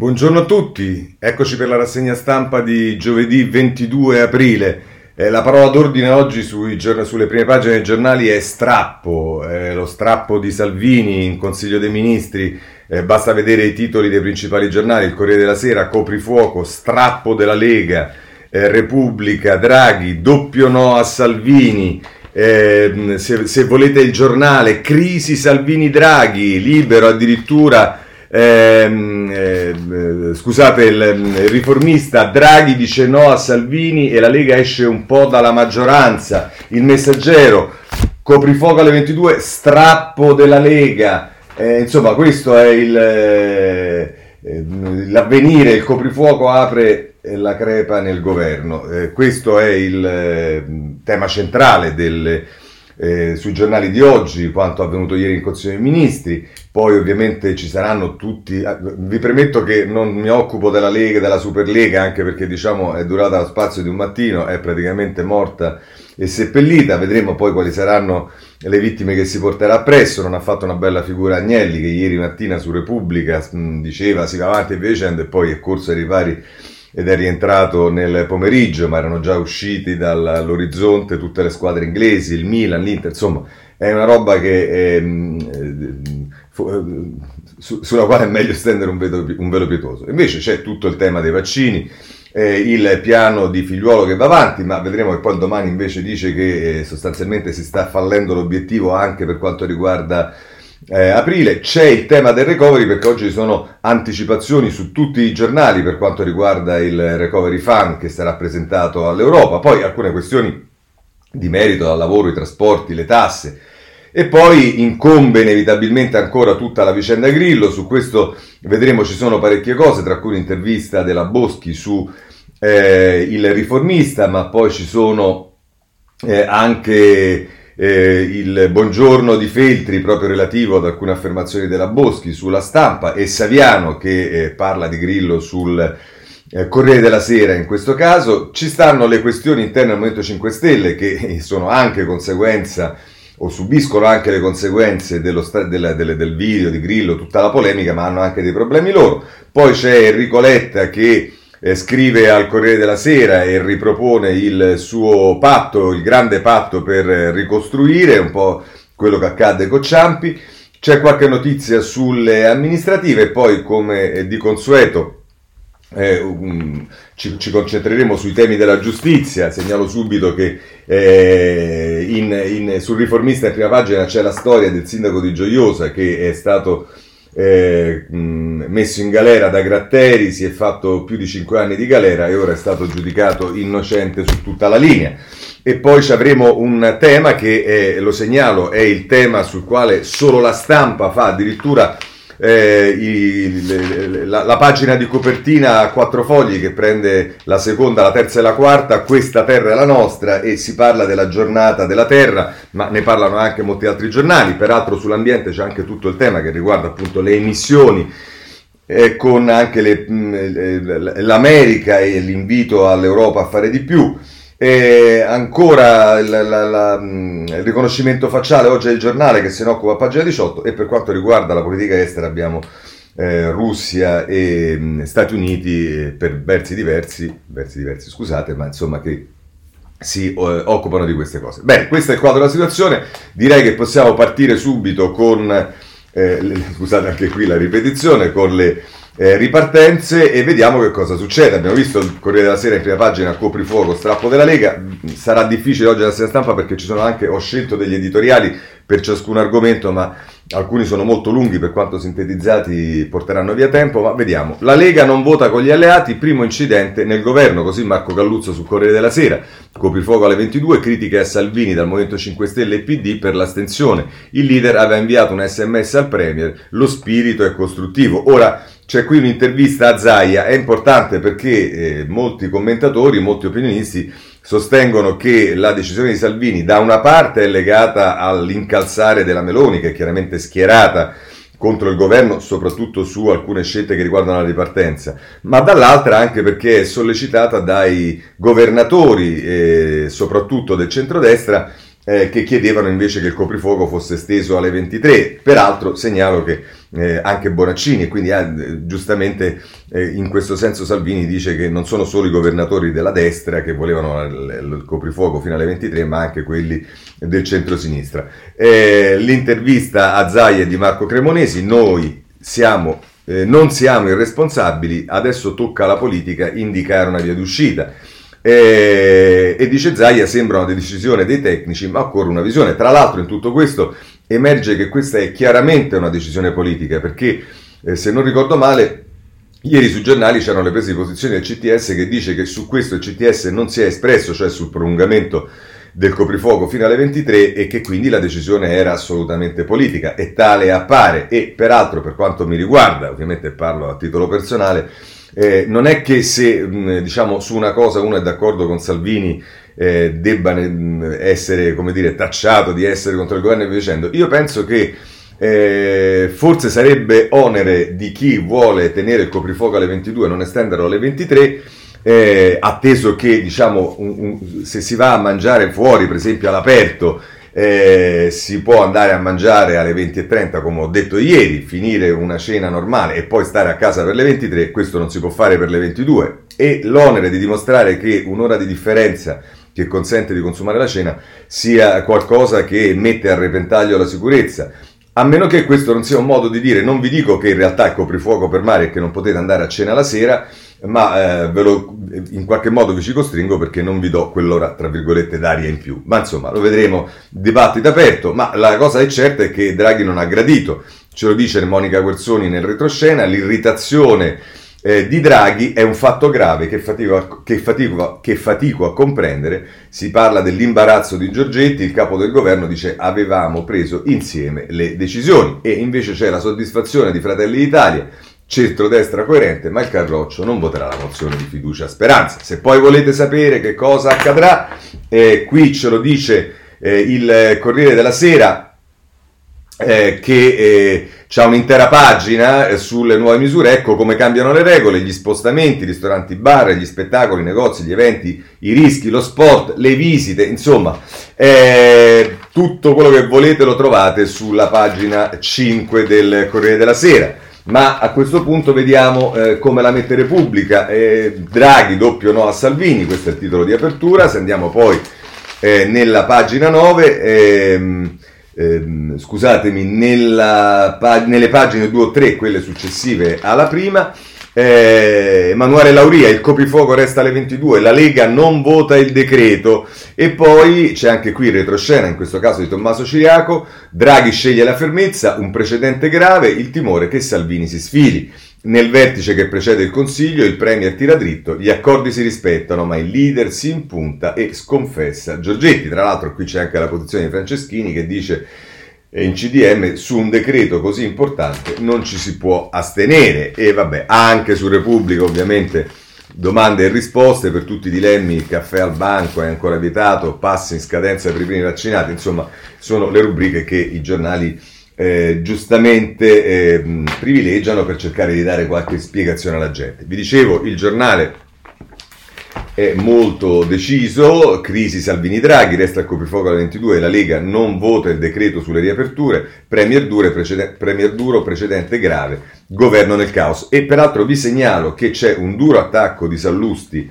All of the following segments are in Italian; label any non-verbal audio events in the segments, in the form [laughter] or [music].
Buongiorno a tutti, eccoci per la rassegna stampa di giovedì 22 aprile. Eh, la parola d'ordine oggi sui, sulle prime pagine dei giornali è strappo, eh, lo strappo di Salvini in Consiglio dei Ministri, eh, basta vedere i titoli dei principali giornali, il Corriere della Sera, coprifuoco, strappo della Lega, eh, Repubblica, Draghi, doppio no a Salvini, eh, se, se volete il giornale, crisi Salvini-Draghi, libero addirittura Ehm, eh, scusate, il, il, riformista Draghi dice no a Salvini e la Lega esce un po' dalla maggioranza. Il messaggero, coprifuoco alle 22, strappo della Lega. Eh, insomma, questo è il, eh, l'avvenire, il coprifuoco apre la crepa nel governo. Eh, questo è il eh, tema centrale delle eh, sui giornali di oggi, quanto avvenuto ieri in Consiglio dei Ministri, poi ovviamente ci saranno tutti, ah, vi premetto che non mi occupo della Lega, della Superlega, anche perché diciamo è durata lo spazio di un mattino, è praticamente morta e seppellita, vedremo poi quali saranno le vittime che si porterà appresso, non ha fatto una bella figura Agnelli che ieri mattina su Repubblica mh, diceva si va avanti e vicenda e poi è corso ai ripari ed è rientrato nel pomeriggio, ma erano già usciti dall'orizzonte tutte le squadre inglesi, il Milan, l'Inter, insomma è una roba che ehm, eh, su, sulla quale è meglio stendere un velo, un velo pietoso. Invece c'è tutto il tema dei vaccini, eh, il piano di figliuolo che va avanti, ma vedremo che poi domani invece dice che eh, sostanzialmente si sta fallendo l'obiettivo anche per quanto riguarda eh, aprile. C'è il tema del recovery perché oggi ci sono anticipazioni su tutti i giornali per quanto riguarda il recovery fund che sarà presentato all'Europa, poi alcune questioni di merito dal lavoro, i trasporti, le tasse. E poi incombe inevitabilmente ancora tutta la vicenda Grillo, su questo vedremo ci sono parecchie cose, tra cui un'intervista della Boschi su eh, il riformista, ma poi ci sono eh, anche eh, il buongiorno di Feltri proprio relativo ad alcune affermazioni della Boschi sulla stampa e Saviano che eh, parla di Grillo sul eh, Corriere della Sera in questo caso. Ci stanno le questioni interne al Movimento 5 Stelle che sono anche conseguenza o subiscono anche le conseguenze dello, del, del, del video di Grillo, tutta la polemica, ma hanno anche dei problemi loro. Poi c'è Enrico Letta che eh, scrive al Corriere della Sera e ripropone il suo patto, il grande patto per ricostruire, un po' quello che accadde con Ciampi. C'è qualche notizia sulle amministrative e poi, come di consueto, eh, um, ci, ci, concentreremo sui temi della giustizia. Segnalo subito che eh, in, in, sul riformista in prima pagina c'è la storia del sindaco di Gioiosa che è stato eh, messo in galera da Gratteri, si è fatto più di 5 anni di galera e ora è stato giudicato innocente su tutta la linea. E poi avremo un tema che, eh, lo segnalo, è il tema sul quale solo la stampa fa addirittura eh, i, la, la, pagina di copertina a quattro fogli che prende la seconda, la terza e la quarta, questa terra è la nostra e si parla della giornata della terra, ma ne parlano anche molti altri giornali, peraltro sull'ambiente c'è anche tutto il tema che riguarda appunto le emissioni. Eh, con anche le, l'America e l'invito all'Europa a fare di più. E ancora il, la, la, il, riconoscimento facciale, oggi è il giornale che se ne occupa a pagina 18 e per quanto riguarda la politica estera abbiamo eh, Russia e mh, Stati Uniti per versi diversi, versi diversi scusate, ma insomma che si eh, occupano di queste cose. Bene, questo è il quadro della situazione, direi che possiamo partire subito con, eh, le, scusate anche qui la ripetizione, con le eh, ripartenze e vediamo che cosa succede. Abbiamo visto il Corriere della Sera in prima pagina, coprifuoco, strappo della Lega. Sarà difficile oggi la stampa perché ci sono anche, ho scelto degli editoriali per ciascun argomento, ma alcuni sono molto lunghi per quanto sintetizzati porteranno via tempo, ma vediamo. La Lega non vota con gli alleati, primo incidente nel governo, così Marco Galluzzo sul Corriere della Sera. Coprifuoco alle 22, critiche a Salvini dal Movimento 5 Stelle e PD per l'astensione. Il leader aveva inviato un sms al Premier, lo spirito è costruttivo. Ora c'è qui un'intervista a Zaia, è importante perché eh, molti commentatori, molti opinionisti sostengono che la decisione di Salvini da una parte è legata all'incalzare della Meloni, che è chiaramente schierata contro il governo, soprattutto su alcune scelte che riguardano la ripartenza, ma dall'altra anche perché è sollecitata dai governatori, eh, soprattutto del centrodestra, eh, che chiedevano invece che il coprifuoco fosse esteso alle 23. Peraltro segnalo che eh, anche Bonaccini, quindi eh, giustamente eh, in questo senso Salvini dice che non sono solo i governatori della destra che volevano il, il coprifuoco fino alle 23, ma anche quelli del centro-sinistra. Eh, l'intervista a Zaia di Marco Cremonesi, noi siamo, eh, non siamo irresponsabili, adesso tocca alla politica indicare una via d'uscita. Eh, e dice Zaia sembra una decisione dei tecnici ma occorre una visione. Tra l'altro in tutto questo emerge che questa è chiaramente una decisione politica perché eh, se non ricordo male Ieri sui giornali c'erano le prese di posizione del CTS che dice che su questo il CTS non si è espresso, cioè sul prolungamento del coprifuoco fino alle 23 e che quindi la decisione era assolutamente politica. E tale appare e peraltro per quanto mi riguarda, ovviamente parlo a titolo personale, eh, non è che se diciamo su una cosa uno è d'accordo con Salvini eh, debba essere come dire tacciato di essere contro il governo e via dicendo. Io penso che eh, forse sarebbe onere di chi vuole tenere il coprifuoco alle 22 e non estenderlo alle 23 eh, atteso che diciamo un, un, se si va a mangiare fuori per esempio all'aperto eh, si può andare a mangiare alle 20.30 come ho detto ieri, finire una cena normale e poi stare a casa per le 23, questo non si può fare per le 22 e l'onere di dimostrare che un'ora di differenza che consente di consumare la cena sia qualcosa che mette a repentaglio la sicurezza. A meno che questo non sia un modo di dire, non vi dico che in realtà è coprifuoco per mare e che non potete andare a cena la sera, ma eh, ve lo, in qualche modo vi ci costringo perché non vi do quell'ora, tra virgolette, d'aria in più. Ma insomma, lo vedremo, dibattito aperto, ma la cosa è certa è che Draghi non ha gradito, ce lo dice Monica Guerzoni nel retroscena, l'irritazione eh, di Draghi è un fatto grave che fatico, a, che, fatico, che fatico a comprendere. Si parla dell'imbarazzo di Giorgetti, il capo del governo dice avevamo preso insieme le decisioni e invece c'è la soddisfazione di Fratelli d'Italia centrodestra coerente, ma il Carroccio non voterà la mozione di fiducia a Speranza. Se poi volete sapere che cosa accadrà, eh, qui ce lo dice eh, il Corriere della Sera, eh, che eh, ha un'intera pagina eh, sulle nuove misure, ecco come cambiano le regole, gli spostamenti, i ristoranti bar, gli spettacoli, i negozi, gli eventi, i rischi, lo sport, le visite, insomma, eh, tutto quello che volete lo trovate sulla pagina 5 del Corriere della Sera. Ma a questo punto vediamo eh, come la mette Repubblica. Eh, Draghi doppio no a Salvini, questo è il titolo di apertura. Se andiamo poi nella pagina 9, ehm, scusatemi, nella, nelle pagine 2 o 3, quelle successive alla prima, eh, Emanuele Lauria, il coprifuoco resta alle 22, la Lega non vota il decreto e poi c'è anche qui retroscena, in questo caso di Tommaso Ciriaco, Draghi sceglie la fermezza, un precedente grave, il timore che Salvini si sfili. Nel vertice che precede il Consiglio, il Premier tira dritto, gli accordi si rispettano, ma il leader si impunta e sconfessa Giorgetti. Tra l'altro qui c'è anche la posizione di Franceschini che dice in CDM su un decreto così importante non ci si può astenere e vabbè anche su Repubblica ovviamente domande e risposte per tutti i dilemmi il caffè al banco è ancora vietato passi in scadenza per i primi vaccinati insomma sono le rubriche che i giornali eh, giustamente eh, privilegiano per cercare di dare qualche spiegazione alla gente vi dicevo il giornale è molto deciso, crisi Salvini-Draghi, resta il coprifuoco alle 22, la Lega non vota il decreto sulle riaperture, Premier, dure, precedente, premier duro, precedente grave, governo nel caos. E peraltro vi segnalo che c'è un duro attacco di Sallusti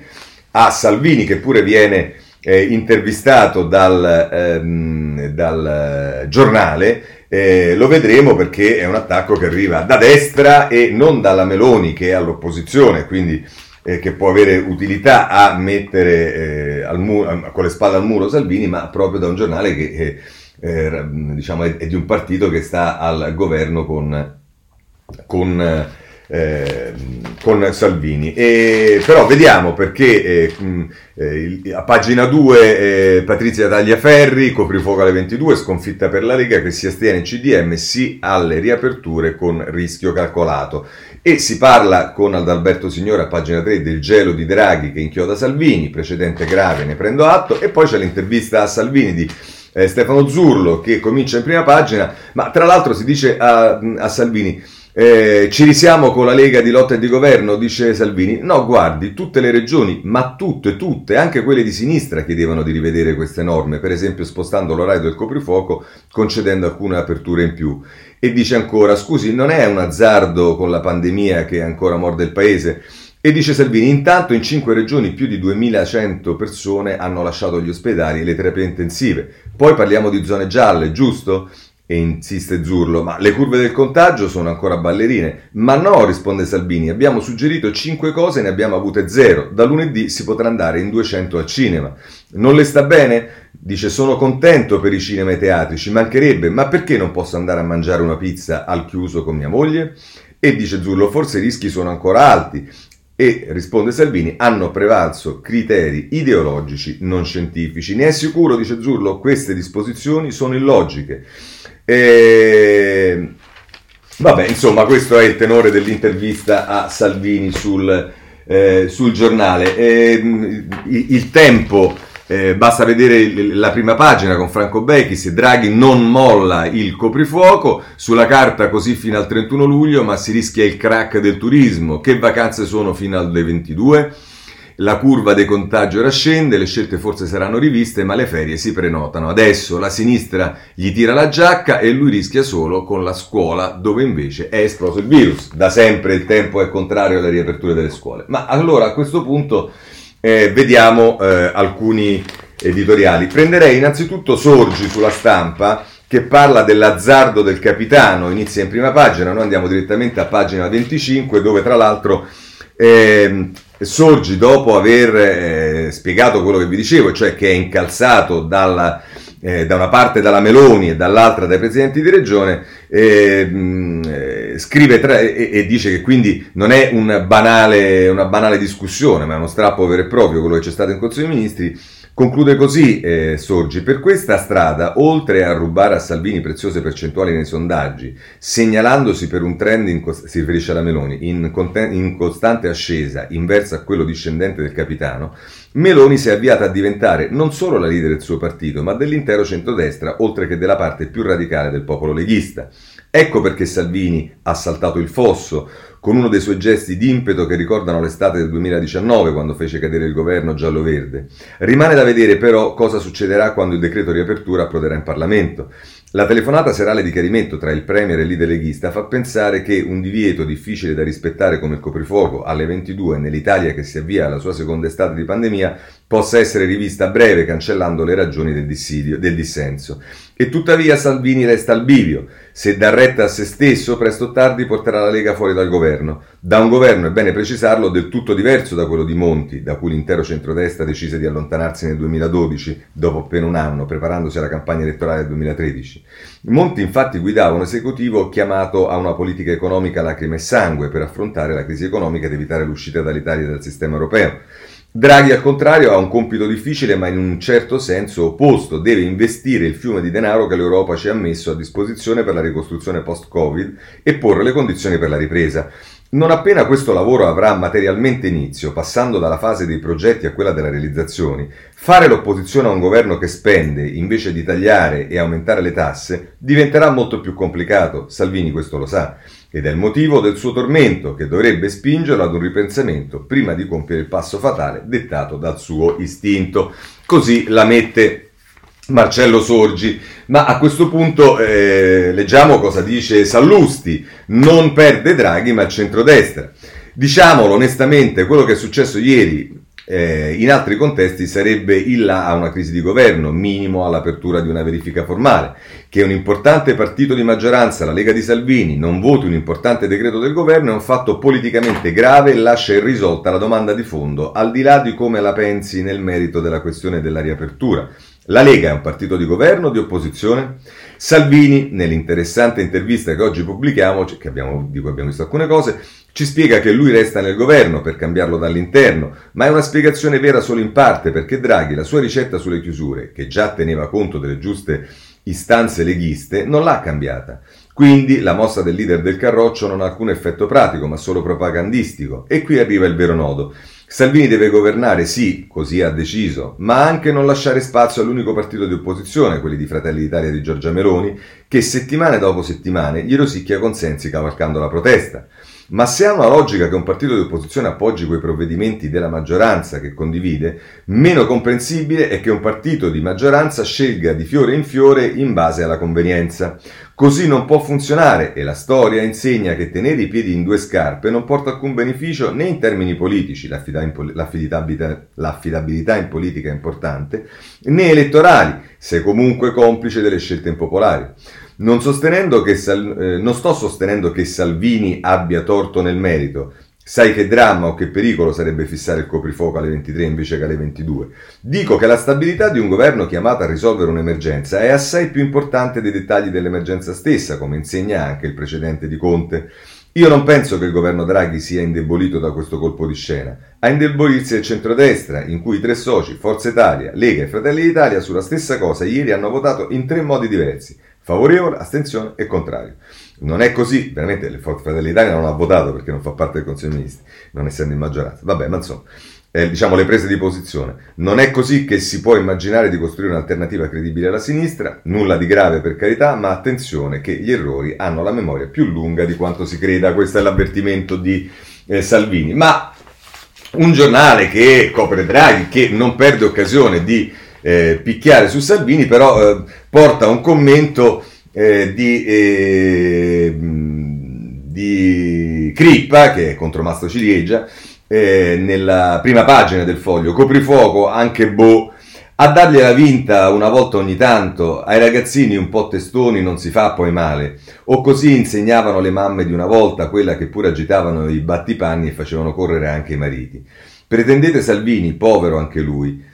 a Salvini che pure viene eh, intervistato dal, ehm, dal giornale, eh, lo vedremo perché è un attacco che arriva da destra e non dalla Meloni che è all'opposizione, quindi eh, che può avere utilità a mettere eh, mu- con le spalle al muro Salvini, ma proprio da un giornale che eh, eh diciamo è, è, di un partito che sta al governo con, con, eh, con Salvini. E, però vediamo perché eh, a pagina 2 Patrizia Tagliaferri, coprifuoco alle 22, sconfitta per la Lega che si astiene in CDM, sì alle riaperture con rischio calcolato. E si parla con Adalberto Signore a pagina 3 del gelo di Draghi che inchioda Salvini, precedente grave, ne prendo atto, e poi c'è l'intervista a Salvini di eh, Stefano Zurlo che comincia in prima pagina, ma tra l'altro si dice a, a Salvini Eh, ci risiamo con la Lega di lotta e di governo, dice Salvini. No, guardi, tutte le regioni, ma tutte, tutte, anche quelle di sinistra chiedevano di rivedere queste norme, per esempio spostando l'orario del coprifuoco, concedendo alcune aperture in più. E dice ancora, scusi, non è un azzardo con la pandemia che ancora morde il paese? E dice Salvini, intanto in cinque regioni più di 2100 persone hanno lasciato gli ospedali e le terapie intensive. Poi parliamo di zone gialle, giusto? E insiste Zurlo, ma le curve del contagio sono ancora ballerine. Ma no, risponde Salvini, abbiamo suggerito 5 cose e ne abbiamo avute 0. Da lunedì si potrà andare in 200 al cinema. Non le sta bene? Dice sono contento per i cinema e i teatri, ci mancherebbe, ma perché non posso andare a mangiare una pizza al chiuso con mia moglie? E dice Zurlo, forse i rischi sono ancora alti. E risponde Salvini, hanno prevalso criteri ideologici non scientifici. Ne è sicuro, dice Zurlo, queste disposizioni sono illogiche. E... Vabbè, insomma, questo è il tenore dell'intervista a Salvini sul, eh, sul giornale. E, il, il tempo eh, basta vedere la prima pagina con Franco Becchis, Draghi non molla il coprifuoco, sulla carta così fino al 31 luglio, ma si rischia il crack del turismo. Che vacanze sono fino alle 22? La curva dei contagi ora scende, le scelte forse saranno riviste, ma le ferie si prenotano. Adesso la sinistra gli tira la giacca e lui rischia solo con la scuola dove invece è esploso il virus. Da sempre il tempo è contrario alle riaperture delle scuole. Ma allora a questo punto eh, vediamo eh, alcuni editoriali. Prenderei innanzitutto Sorgi sulla stampa che parla dell'azzardo del capitano, inizia in prima pagina, noi andiamo direttamente a pagina 25 dove tra l'altro eh, Sorgi dopo aver eh, spiegato quello che vi dicevo, cioè che è incalzato dalla, eh, da una parte dalla Meloni e dall'altra dai presidenti di regione, ehm, eh, scrive tra, e, e, dice che quindi non è un banale, una banale discussione, ma è uno strappo vero e proprio quello che c'è stato in Consiglio dei Ministri Conclude così eh, Sorgi, per questa strada, oltre a rubare a Salvini preziose percentuali nei sondaggi, segnalandosi per un trend, in, si riferisce alla Meloni, in, in costante ascesa, inversa a quello discendente del capitano, Meloni si è avviata a diventare non solo la leader del suo partito, ma dell'intero centrodestra, oltre che della parte più radicale del popolo leghista. Ecco perché Salvini ha saltato il fosso, con uno dei suoi gesti d'impeto che ricordano l'estate del 2019 quando fece cadere il governo giallo-verde. Rimane da vedere però cosa succederà quando il decreto riapertura approderà in Parlamento. La telefonata serale di chiarimento tra il Premier e il leghista fa pensare che un divieto difficile da rispettare come il coprifuoco alle 22 nell'Italia che si avvia alla sua seconda estate di pandemia possa essere rivista a breve cancellando le ragioni del, dissidio, del dissenso. E tuttavia Salvini resta al bivio. Se dà retta a se stesso, presto o tardi porterà la Lega fuori dal governo. Da un governo, è bene precisarlo, del tutto diverso da quello di Monti, da cui l'intero centrodestra decise di allontanarsi nel 2012, dopo appena un anno, preparandosi alla campagna elettorale del 2013. Monti infatti guidava un esecutivo chiamato a una politica economica lacrime e sangue per affrontare la crisi economica ed evitare l'uscita dall'Italia dal sistema europeo. Draghi al contrario ha un compito difficile ma in un certo senso opposto, deve investire il fiume di denaro che l'Europa ci ha messo a disposizione per la ricostruzione post-Covid e porre le condizioni per la ripresa. Non appena questo lavoro avrà materialmente inizio, passando dalla fase dei progetti a quella della realizzazione, fare l'opposizione a un governo che spende invece di tagliare e aumentare le tasse diventerà molto più complicato, Salvini questo lo sa ed è il motivo del suo tormento che dovrebbe spingerlo ad un ripensamento prima di compiere il passo fatale dettato dal suo istinto. Così la mette Marcello Sorgi, ma a questo punto eh, leggiamo cosa dice Sallusti, non perde Draghi ma il centrodestra. Diciamolo onestamente, quello che è successo ieri eh, in altri contesti sarebbe il là a una crisi di governo, minimo all'apertura di una verifica formale. Che un importante partito di maggioranza, la Lega di Salvini, non voti un importante decreto del governo è un fatto politicamente grave e lascia irrisolta la domanda di fondo, al di là di come la pensi nel merito della questione della riapertura. La Lega è un partito di governo o di opposizione? Salvini, nell'interessante intervista che oggi pubblichiamo, che abbiamo, di cui abbiamo visto alcune cose, ci spiega che lui resta nel governo per cambiarlo dall'interno, ma è una spiegazione vera solo in parte perché Draghi la sua ricetta sulle chiusure, che già teneva conto delle giuste istanze leghiste, non l'ha cambiata. Quindi la mossa del leader del Carroccio non ha alcun effetto pratico, ma solo propagandistico. E qui arriva il vero nodo. Salvini deve governare, sì, così ha deciso, ma anche non lasciare spazio all'unico partito di opposizione, quelli di Fratelli d'Italia di Giorgia Meloni, che settimane dopo settimane gli rosicchia consensi cavalcando la protesta. Ma se ha una logica che un partito di opposizione appoggi quei provvedimenti della maggioranza che condivide, meno comprensibile è che un partito di maggioranza scelga di fiore in fiore in base alla convenienza. Così non può funzionare e la storia insegna che tenere i piedi in due scarpe non porta alcun beneficio né in termini politici, l'affidabilità, in politica è importante, né elettorali, se comunque complice delle scelte impopolari. Non, che, eh, non sto sostenendo che Salvini abbia torto nel merito, Sai che dramma o che pericolo sarebbe fissare il coprifuoco alle 23 invece che alle 22? Dico che la stabilità di un governo chiamato a risolvere un'emergenza è assai più importante dei dettagli dell'emergenza stessa, come insegna anche il precedente di Conte. Io non penso che il governo Draghi sia indebolito da questo colpo di scena. A indebolirsi è il centrodestra, in cui i tre soci, Forza Italia, Lega e Fratelli d'Italia, sulla stessa cosa ieri hanno votato in tre modi diversi favorevole, astensione e contrario. Non è così, veramente il Fratelli d'Italia non ha votato perché non fa parte del Consiglio dei Ministri, non essendo in maggioranza. Vabbè, ma insomma, eh, diciamo le prese di posizione. Non è così che si può immaginare di costruire un'alternativa credibile alla sinistra, nulla di grave per carità, ma attenzione che gli errori hanno la memoria più lunga di quanto si creda, questo è l'avvertimento di eh, Salvini. Ma un giornale che copre Draghi, che non perde occasione di eh, picchiare su Salvini, però eh, porta un commento eh, di, eh, di, Crippa, che è contro Mastro Ciliegia, eh, nella prima pagina del foglio, coprifuoco anche Boh, a dargliela vinta una volta ogni tanto, ai ragazzini un po' testoni non si fa poi male, o così insegnavano le mamme di una volta, quella che pure agitavano i battipanni e facevano correre anche i mariti. Pretendete Salvini, povero anche lui,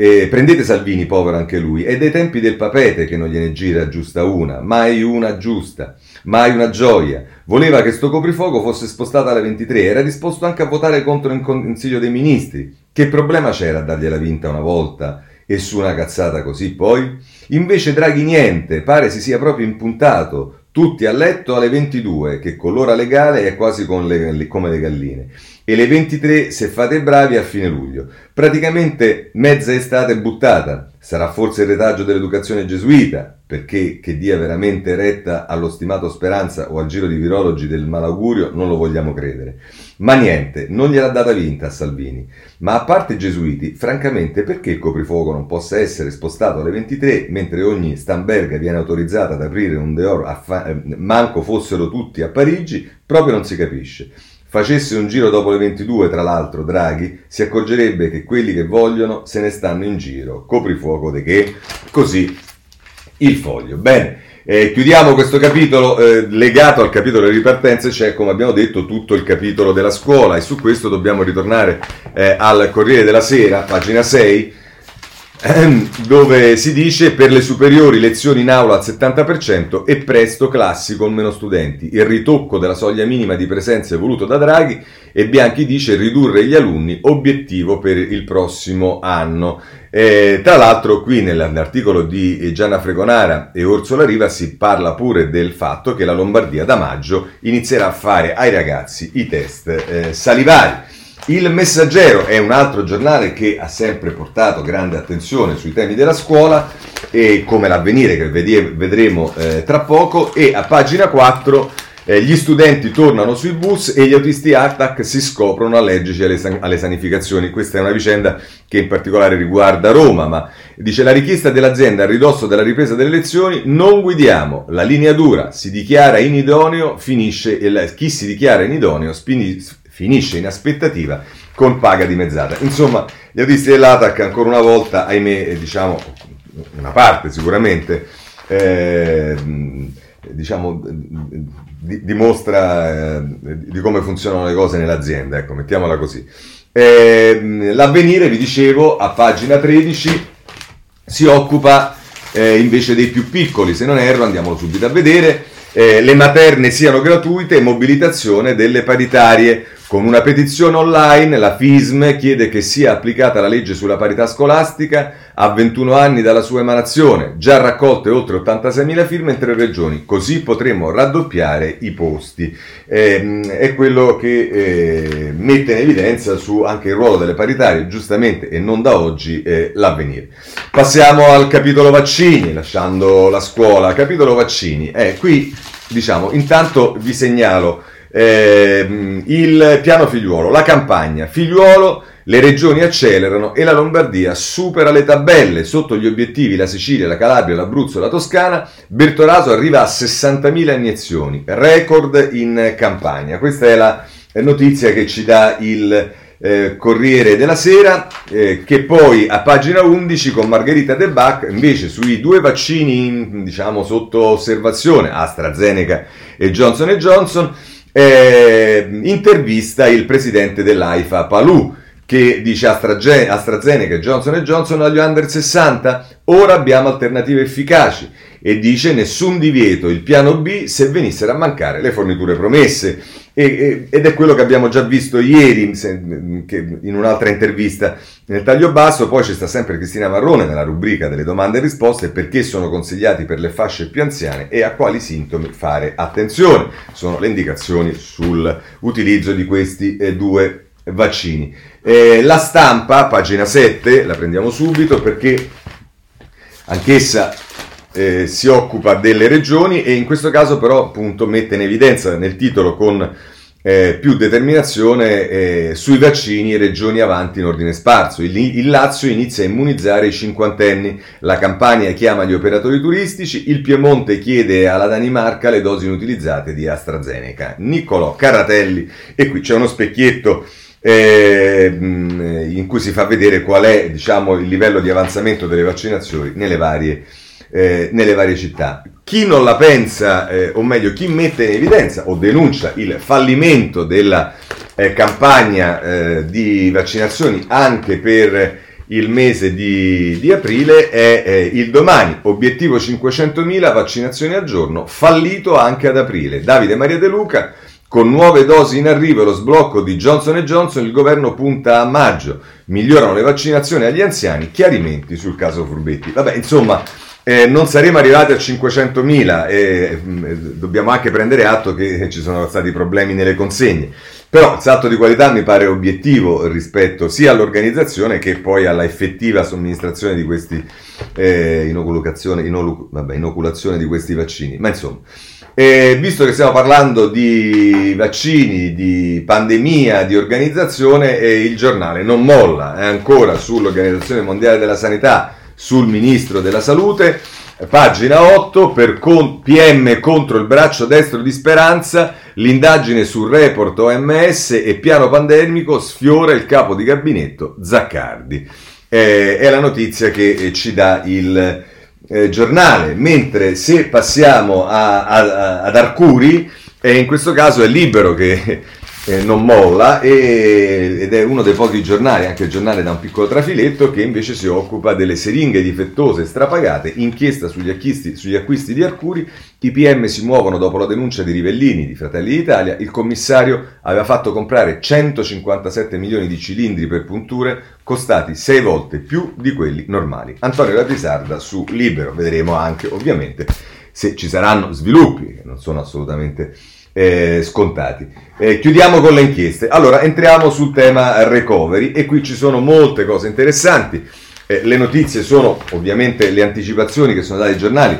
e prendete Salvini, povero anche lui, è dei tempi del papete che non gliene gira giusta una, mai una giusta, mai una gioia. Voleva che sto coprifuoco fosse spostato alle 23, era disposto anche a votare contro il Consiglio dei Ministri. Che problema c'era a dargliela vinta una volta e su una cazzata così poi? Invece Draghi niente, pare si sia proprio impuntato, tutti a letto alle 22, che con l'ora legale è quasi le, come le galline e le 23 se fate bravi a fine luglio. Praticamente mezza estate buttata. Sarà forse il retaggio dell'educazione gesuita, perché che dia veramente retta allo stimato Speranza o al giro di virologi del malaugurio non lo vogliamo credere. Ma niente, non gliel'ha data vinta a Salvini. Ma a parte i gesuiti, francamente perché il coprifuoco non possa essere spostato alle 23 mentre ogni Stamberga viene autorizzata ad aprire un Deor, fa- eh, manco fossero tutti a Parigi, proprio non si capisce. Facesse un giro dopo le 22, tra l'altro, Draghi, si accorgerebbe che quelli che vogliono se ne stanno in giro. Coprifuoco di che? Così il foglio. Bene. Eh, chiudiamo questo capitolo eh, legato al capitolo delle ripartenze, c'è come abbiamo detto tutto il capitolo della scuola e su questo dobbiamo ritornare eh, al Corriere della Sera, pagina 6, Ehm, dove si dice per le superiori lezioni in aula al 70% e presto classi con meno studenti. Il ritocco della soglia minima di presenza è voluto da Draghi e Bianchi dice ridurre gli alunni, obiettivo per il prossimo anno. Eh, tra l'altro qui nell'articolo di Gianna Fregonara e Orsola Riva si parla pure del fatto che la Lombardia da maggio inizierà a fare ai ragazzi i test eh, salivari. Il Messaggero è un altro giornale che ha sempre portato grande attenzione sui temi della scuola e come l'avvenire che vedremo eh, tra poco e a pagina 4 eh, gli studenti tornano sui bus e gli autisti ATAC si scoprono allergici alle, san- alle, sanificazioni. Questa è una vicenda che in particolare riguarda Roma, ma dice la richiesta dell'azienda a ridosso della ripresa delle lezioni non guidiamo, la linea dura si dichiara inidoneo, finisce il, chi si dichiara inidoneo spini, finisce in aspettativa con paga dimezzata. Insomma, gli autisti dell'ATAC ancora una volta, ahimè, diciamo, una parte sicuramente, eh, diciamo, di, dimostra eh, di come funzionano le cose nell'azienda, ecco, mettiamola così. Eh, l'avvenire, vi dicevo, a pagina 13 si occupa eh, invece dei più piccoli, se non erro, andiamolo subito a vedere, eh, le materne siano gratuite e mobilitazione delle paritarie Con una petizione online la FISM chiede che sia applicata la legge sulla parità scolastica a 21 anni dalla sua emanazione, già raccolte oltre 86.000 firme in tre regioni, così potremo raddoppiare i posti. Eh, è quello che eh, mette in evidenza su anche il ruolo delle paritarie, giustamente e non da oggi, eh, l'avvenire. Passiamo al capitolo vaccini, lasciando la scuola. Capitolo vaccini, eh, qui diciamo, intanto vi segnalo eh, il piano figliuolo, la campagna figliuolo, le regioni accelerano e la Lombardia supera le tabelle. Sotto gli obiettivi la Sicilia, la Calabria, l'Abruzzo e la Toscana. Bertoraso arriva a 60.000 iniezioni, record in campagna. Questa è la notizia che ci dà il eh, Corriere della Sera, eh, che poi a pagina 11 con Margherita De Bach, invece sui due vaccini diciamo sotto osservazione, AstraZeneca e Johnson Johnson, eh, intervista il presidente dell'AIFA Palù che dice AstraZeneca e Johnson Johnson agli under 60, ora abbiamo alternative efficaci e dice nessun divieto, il piano B se venissero a mancare le forniture promesse. E, ed è quello che abbiamo già visto ieri in un'altra intervista nel taglio basso, poi ci sta sempre Cristina Marrone nella rubrica delle domande e risposte perché sono consigliati per le fasce più anziane e a quali sintomi fare attenzione. Sono le indicazioni sull'utilizzo di questi eh, due vaccini. Eh, la stampa, pagina 7, la prendiamo subito perché anch'essa eh, si occupa delle regioni e in questo caso però appunto mette in evidenza nel titolo con eh, più determinazione eh, sui vaccini regioni avanti in ordine sparso. Il, il, Lazio inizia a immunizzare i cinquantenni, la Campania chiama gli operatori turistici, il Piemonte chiede alla Danimarca le dosi inutilizzate di AstraZeneca. Niccolò Caratelli e qui c'è uno specchietto eh, in cui si fa vedere qual è diciamo, il livello di avanzamento delle vaccinazioni nelle varie eh, nelle varie città. Chi non la pensa, eh, o meglio, chi mette in evidenza o denuncia il fallimento della eh, campagna eh, di vaccinazioni anche per il mese di, di aprile è il domani, obiettivo 500.000 vaccinazioni al giorno, fallito anche ad aprile. Davide Maria De Luca, con nuove dosi in arrivo e lo sblocco di Johnson Johnson, il governo punta a maggio. Migliorano le vaccinazioni agli anziani, chiarimenti sul caso Furbetti. Vabbè, insomma, eh, non saremo arrivati a 500.000 e mh, mm, dobbiamo anche prendere atto che [laughs] ci sono stati problemi nelle consegne. Però il salto di qualità mi pare obiettivo rispetto sia all'organizzazione che poi alla effettiva somministrazione di questi eh, inoculazione, vabbè, inoculazione di questi vaccini. Ma insomma, eh, visto che stiamo parlando di vaccini, di pandemia, di organizzazione, eh, il giornale non molla, è ancora sull'Organizzazione Mondiale della Sanità sul ministro della salute. Pagina 8 per con, PM contro il braccio destro di Speranza, l'indagine sul report OMS e piano pandemico sfiora il capo di gabinetto Zaccardi. Eh, è la notizia che eh, ci dà il eh, giornale, mentre se passiamo a, a, ad Arcuri, eh, in questo caso è libero che eh, non molla e, ed è uno dei pochi giornali, anche il giornale da un piccolo trafiletto, che invece si occupa delle siringhe difettose strapagate, inchiesta sugli acquisti, sugli acquisti di Arcuri, i PM si muovono dopo la denuncia di Rivellini di Fratelli d'Italia, il commissario aveva fatto comprare 157 milioni di cilindri per punture costati 6 volte più di quelli normali. Antonio Latrisarda su Libero, vedremo anche ovviamente se ci saranno sviluppi, che non sono assolutamente eh, scontati. Eh, chiudiamo con le inchieste. Allora, entriamo sul tema recovery e qui ci sono molte cose interessanti. Eh, le notizie sono ovviamente le anticipazioni che sono date ai giornali,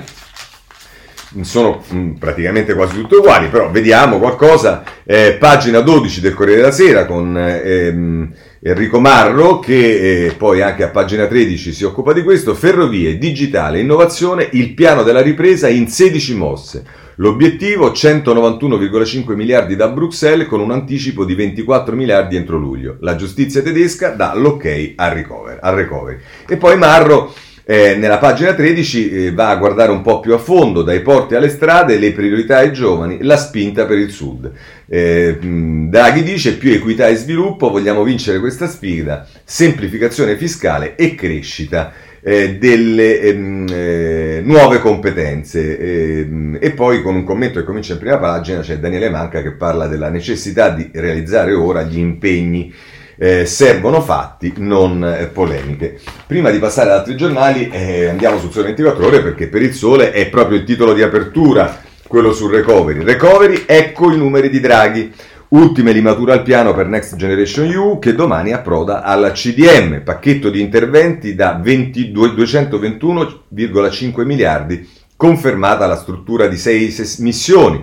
sono mh, mm, praticamente quasi tutte uguali, però vediamo qualcosa. Eh, pagina 12 del Corriere della Sera con ehm, Enrico Marro che eh, poi anche a pagina 13 si occupa di questo. Ferrovie, digitale, innovazione, il piano della ripresa in 16 mosse. L'obiettivo 191,5 miliardi da Bruxelles con un anticipo di 24 miliardi entro luglio. La giustizia tedesca dà l'ok al. Al recovery. E poi Marro eh, nella pagina 13 eh, va a guardare un po' più a fondo, dai porti alle strade, le priorità ai giovani, la spinta per il sud. Eh, Draghi dice più equità e sviluppo, vogliamo vincere questa sfida, semplificazione fiscale e crescita eh, delle ehm, eh, nuove competenze. Ehm, e poi con un commento che comincia in prima pagina c'è Daniele Manca che parla della necessità di realizzare ora gli impegni. Eh, servono fatti, non eh, polemiche. Prima di passare ad altri giornali, eh, andiamo sul Sole 24 Ore perché per il Sole è proprio il titolo di apertura, quello sul recovery. Recovery, ecco i numeri di Draghi. Ultime limature al piano per Next Generation EU che domani approda alla CDM, pacchetto di interventi da 221,5 miliardi, confermata la struttura di sei missioni.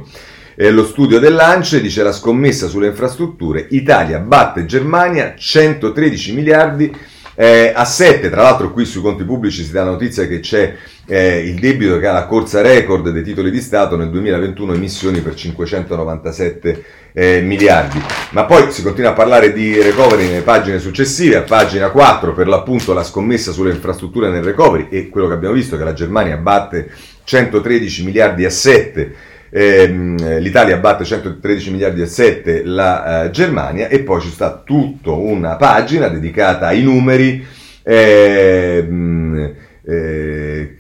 Eh, lo studio dell'ANCE dice la scommessa sulle infrastrutture, Italia batte Germania 113 miliardi eh, a 7, tra l'altro qui sui conti pubblici si dà notizia che c'è eh, il debito che ha la corsa record dei titoli di Stato nel 2021 emissioni per 597 eh, miliardi. Ma poi si continua a parlare di recovery nelle pagine successive, a pagina 4 per l'appunto la scommessa sulle infrastrutture nel recovery e quello che abbiamo visto è che la Germania batte 113 miliardi a 7 ehm, l'Italia batte 113 miliardi e 7 la eh, Germania e poi ci sta tutta una pagina dedicata ai numeri ehm, eh,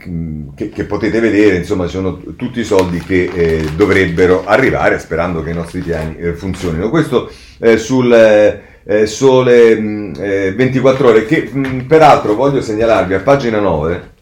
che, che, potete vedere, insomma, sono tutti i soldi che eh, dovrebbero arrivare, sperando che i nostri piani eh, funzionino. Questo eh, sul eh, Sole mh, 24 ore, che mh, peraltro voglio segnalarvi a pagina 9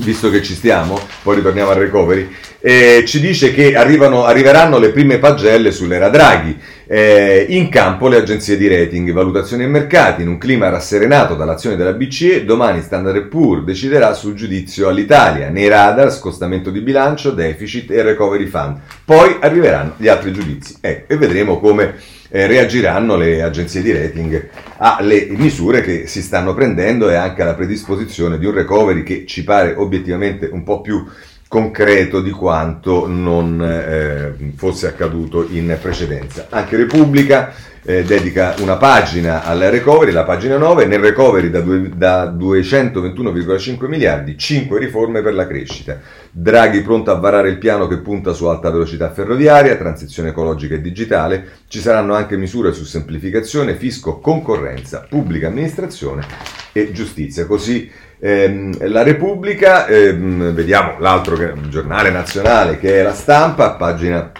visto che ci stiamo, poi ritorniamo al recovery, eh, ci dice che arrivano, arriveranno le prime pagelle sull'era Draghi. Eh, in campo le agenzie di rating, valutazioni e mercati, in un clima rasserenato dall'azione della BCE, domani Standard Poor's deciderà sul giudizio all'Italia, nei radar, scostamento di bilancio, deficit e recovery fund. Poi arriveranno gli altri giudizi eh, e vedremo come eh, reagiranno le agenzie di rating alle misure che si stanno prendendo e anche alla predisposizione di un recovery che ci pare obiettivamente un po' più concreto di quanto non eh, fosse accaduto in precedenza. Anche Repubblica eh, dedica una pagina al recovery, la pagina 9, nel recovery da, da 221,5 miliardi, 5 riforme per la crescita. Draghi pronto a varare il piano che punta su alta velocità ferroviaria, transizione ecologica e digitale, ci saranno anche misure su semplificazione, fisco, concorrenza, pubblica amministrazione e giustizia. Così ehm, la Repubblica, ehm, vediamo l'altro giornale nazionale che è la stampa, pagina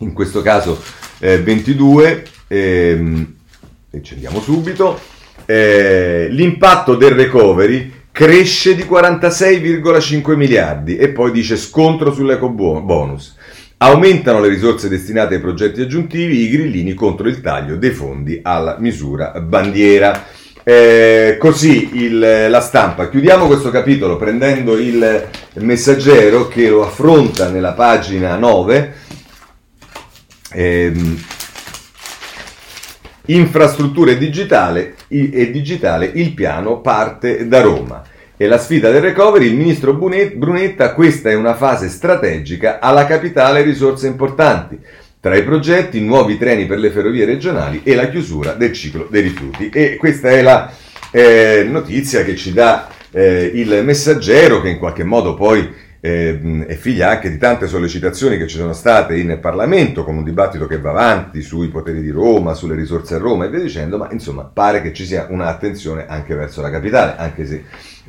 in questo caso eh, 22, ehm, e ci andiamo subito, eh, l'impatto del recovery cresce di 46,5 miliardi e poi dice scontro sull'eco bonus. Aumentano le risorse destinate ai progetti aggiuntivi, i grillini contro il taglio dei fondi alla misura bandiera. Eh, così il, la stampa. Chiudiamo questo capitolo prendendo il messaggero che lo affronta nella pagina 9. Eh, Infrastrutture digitale e digitale, il piano parte da Roma. E la sfida del recovery, il ministro Brunetta, questa è una fase strategica, alla capitale risorse importanti. Tra i progetti, nuovi treni per le ferrovie regionali e la chiusura del ciclo dei rifiuti. E questa è la eh, notizia che ci dà eh, il messaggero che in qualche modo poi eh, è figlia anche di tante sollecitazioni che ci sono state in Parlamento, con un dibattito che va avanti sui poteri di Roma, sulle risorse a Roma e via dicendo, ma insomma pare che ci sia un'attenzione anche verso la capitale, anche se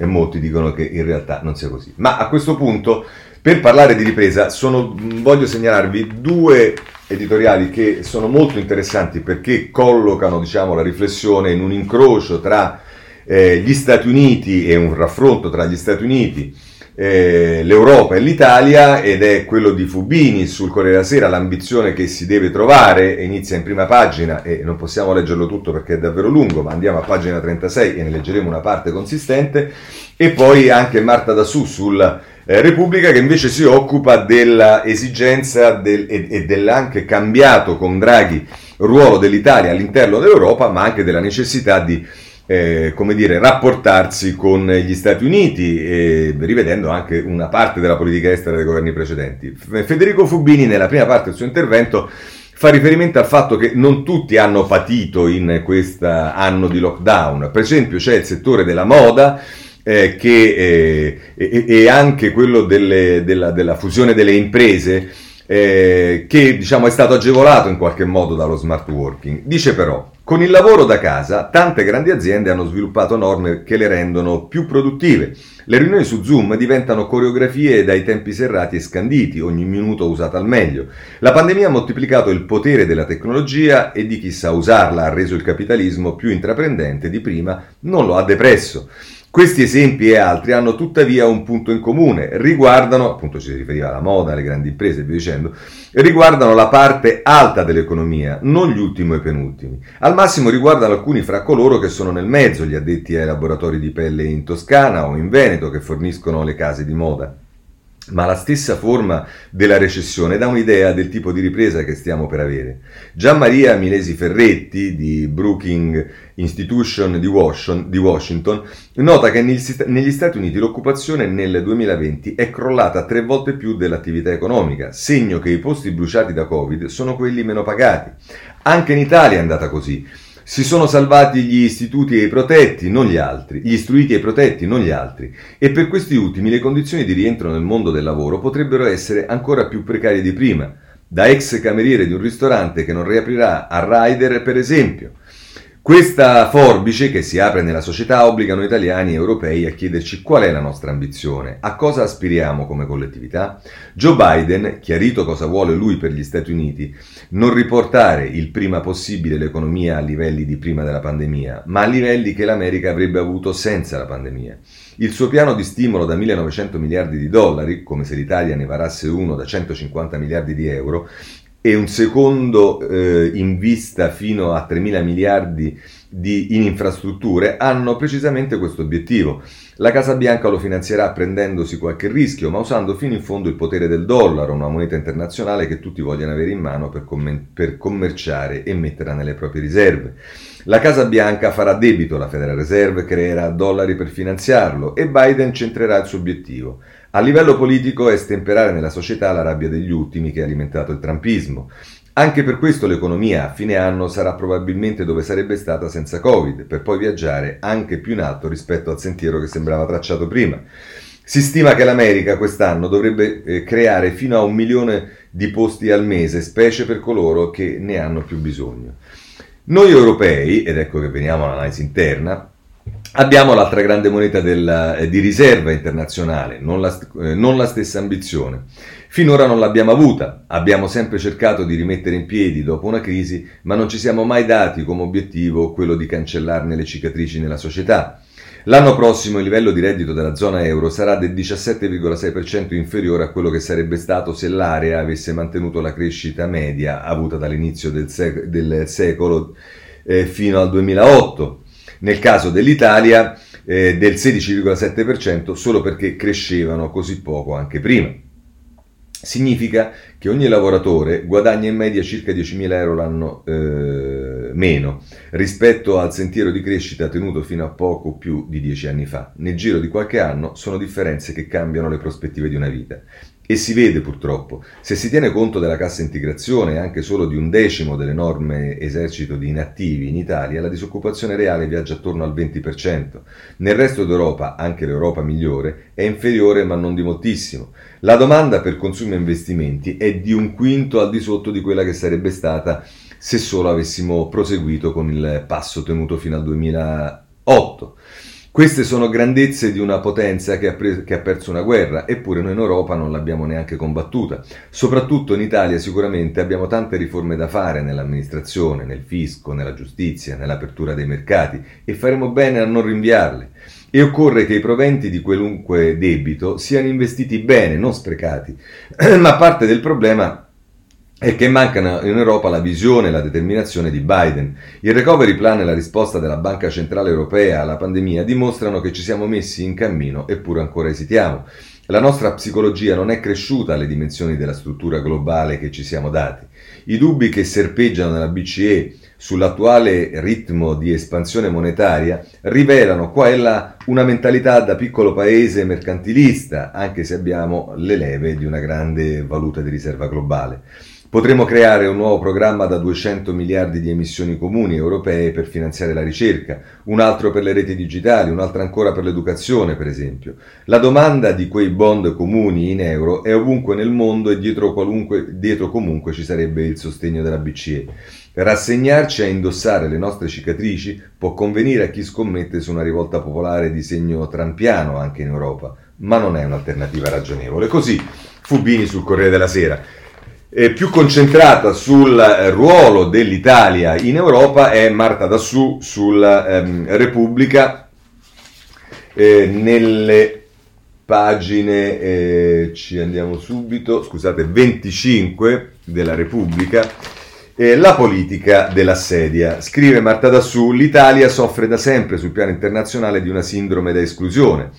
molti dicono che in realtà non sia così. Ma a questo punto, per parlare di ripresa, sono, voglio segnalarvi due editoriali che sono molto interessanti perché collocano diciamo, la riflessione in un incrocio tra eh, gli Stati Uniti e un raffronto tra gli Stati Uniti eh, l'Europa e l'Italia ed è quello di Fubini sul Corriere della Sera, l'ambizione che si deve trovare, inizia in prima pagina e non possiamo leggerlo tutto perché è davvero lungo, ma andiamo a pagina 36 e ne leggeremo una parte consistente, e poi anche Marta Dassù sulla eh, Repubblica che invece si occupa dell'esigenza del, e, e dell'anche cambiato con Draghi ruolo dell'Italia all'interno dell'Europa, ma anche della necessità di eh, come dire, rapportarsi con gli Stati Uniti, eh, rivedendo anche una parte della politica estera dei governi precedenti. Federico Fubini, nella prima parte del suo intervento, fa riferimento al fatto che non tutti hanno patito in questo anno di lockdown. Per esempio, c'è il settore della moda. Eh, che, eh, e, e, anche quello delle, della, della fusione delle imprese eh, che diciamo, è stato agevolato in qualche modo dallo smart working. Dice però, Con il lavoro da casa, tante grandi aziende hanno sviluppato norme che le rendono più produttive. Le riunioni su Zoom diventano coreografie dai tempi serrati e scanditi, ogni minuto usata al meglio. La pandemia ha moltiplicato il potere della tecnologia e di chi sa usarla, ha reso il capitalismo più intraprendente di prima, non lo ha depresso. Questi esempi e altri hanno tuttavia un punto in comune, riguardano, appunto si riferiva alla moda, alle grandi imprese e via dicendo, riguardano la parte alta dell'economia, non gli ultimi e penultimi. Al massimo riguardano alcuni fra coloro che sono nel mezzo, gli addetti ai laboratori di pelle in Toscana o in Veneto che forniscono le case di moda ma la stessa forma della recessione dà un'idea del tipo di ripresa che stiamo per avere. Gian Maria Milesi Ferretti di Brookings Institution di Washington nota che negli Stati Uniti l'occupazione nel 2020 è crollata tre volte più dell'attività economica, segno che i posti bruciati da Covid sono quelli meno pagati. Anche in Italia è andata così. Si sono salvati gli istituti e i protetti, non gli altri, gli istruiti e i protetti, non gli altri, e per questi ultimi le condizioni di rientro nel mondo del lavoro potrebbero essere ancora più precarie di prima, da ex cameriere di un ristorante che non riaprirà a rider, per esempio. Questa forbice che si apre nella società obbliga noi italiani e europei a chiederci qual è la nostra ambizione, a cosa aspiriamo come collettività. Joe Biden, chiarito cosa vuole lui per gli Stati Uniti, non riportare il prima possibile l'economia a livelli di prima della pandemia, ma a livelli che l'America avrebbe avuto senza la pandemia. Il suo piano di stimolo da 1900 miliardi di dollari, come se l'Italia ne varasse uno da 150 miliardi di euro, e un secondo eh, in vista fino a 3 mila miliardi di, in infrastrutture hanno precisamente questo obiettivo. La Casa Bianca lo finanzierà prendendosi qualche rischio, ma usando fino in fondo il potere del dollaro, una moneta internazionale che tutti vogliono avere in mano per, com- per commerciare e metterla nelle proprie riserve. La Casa Bianca farà debito, la Federal Reserve creerà dollari per finanziarlo e Biden centrerà il suo obiettivo a livello politico è stemperare nella società la rabbia degli ultimi che ha alimentato il trampismo. Anche per questo l'economia a fine anno sarà probabilmente dove sarebbe stata senza Covid, per poi viaggiare anche più in alto rispetto al sentiero che sembrava tracciato prima. Si stima che l'America quest'anno dovrebbe eh, creare fino a un milione di posti al mese, specie per coloro che ne hanno più bisogno. Noi europei, ed ecco che veniamo all'analisi interna, Abbiamo l'altra grande moneta del, eh, di riserva internazionale, non la, eh, non la, stessa ambizione. Finora non l'abbiamo avuta, abbiamo sempre cercato di rimettere in piedi dopo una crisi, ma non ci siamo mai dati come obiettivo quello di cancellarne le cicatrici nella società. L'anno prossimo il livello di reddito della zona euro sarà del 17,6% inferiore a quello che sarebbe stato se l'area avesse mantenuto la crescita media avuta dall'inizio del, sec- del secolo eh, fino al 2008 nel caso dell'Italia eh, del 16,7% solo perché crescevano così poco anche prima. Significa che ogni lavoratore guadagna in media circa 10.000 euro l'anno eh, meno rispetto al sentiero di crescita tenuto fino a poco più di 10 anni fa. Nel giro di qualche anno sono differenze che cambiano le prospettive di una vita. E si vede purtroppo, se si tiene conto della cassa integrazione anche solo di un decimo dell'enorme esercito di inattivi in Italia, la disoccupazione reale viaggia attorno al 20%. Nel resto d'Europa, anche l'Europa migliore, è inferiore ma non di moltissimo. La domanda per consumi e investimenti è di un quinto al di sotto di quella che sarebbe stata se solo avessimo proseguito con il passo tenuto fino al 2008. Queste sono grandezze di una potenza che ha, pre- che ha, perso una guerra, eppure noi in Europa non l'abbiamo neanche combattuta. Soprattutto in Italia sicuramente abbiamo tante riforme da fare nell'amministrazione, nel fisco, nella giustizia, nell'apertura dei mercati e faremo bene a non rinviarle. E occorre che i proventi di qualunque debito siano investiti bene, non sprecati. [clears throat] Ma parte del problema è che mancano in Europa la visione e la determinazione di Biden. Il recovery plan e la risposta della Banca Centrale Europea alla pandemia dimostrano che ci siamo messi in cammino eppure ancora esitiamo. La nostra psicologia non è cresciuta alle dimensioni della struttura globale che ci siamo dati. I dubbi che serpeggiano nella BCE sull'attuale ritmo di espansione monetaria rivelano qua e là una mentalità da piccolo paese mercantilista, anche se abbiamo le leve di una grande valuta di riserva globale. Potremo creare un nuovo programma da 200 miliardi di emissioni comuni europee per finanziare la ricerca, un altro per le reti digitali, un altro ancora per l'educazione, per esempio. La domanda di quei bond comuni in euro è ovunque nel mondo e dietro, dietro comunque ci sarebbe il sostegno della BCE. Rassegnarci a indossare le nostre cicatrici può convenire a chi scommette su una rivolta popolare di segno trampiano anche in Europa, ma non è un'alternativa ragionevole. Così Fubini sul Corriere della Sera eh, più concentrata sul eh, ruolo dell'Italia in Europa è Marta Dassù sulla ehm, Repubblica eh, nelle pagine eh, ci andiamo subito scusate 25 della Repubblica eh, la politica della sedia. Scrive Marta Dassù, l'Italia soffre da sempre sul piano internazionale di una sindrome da esclusione.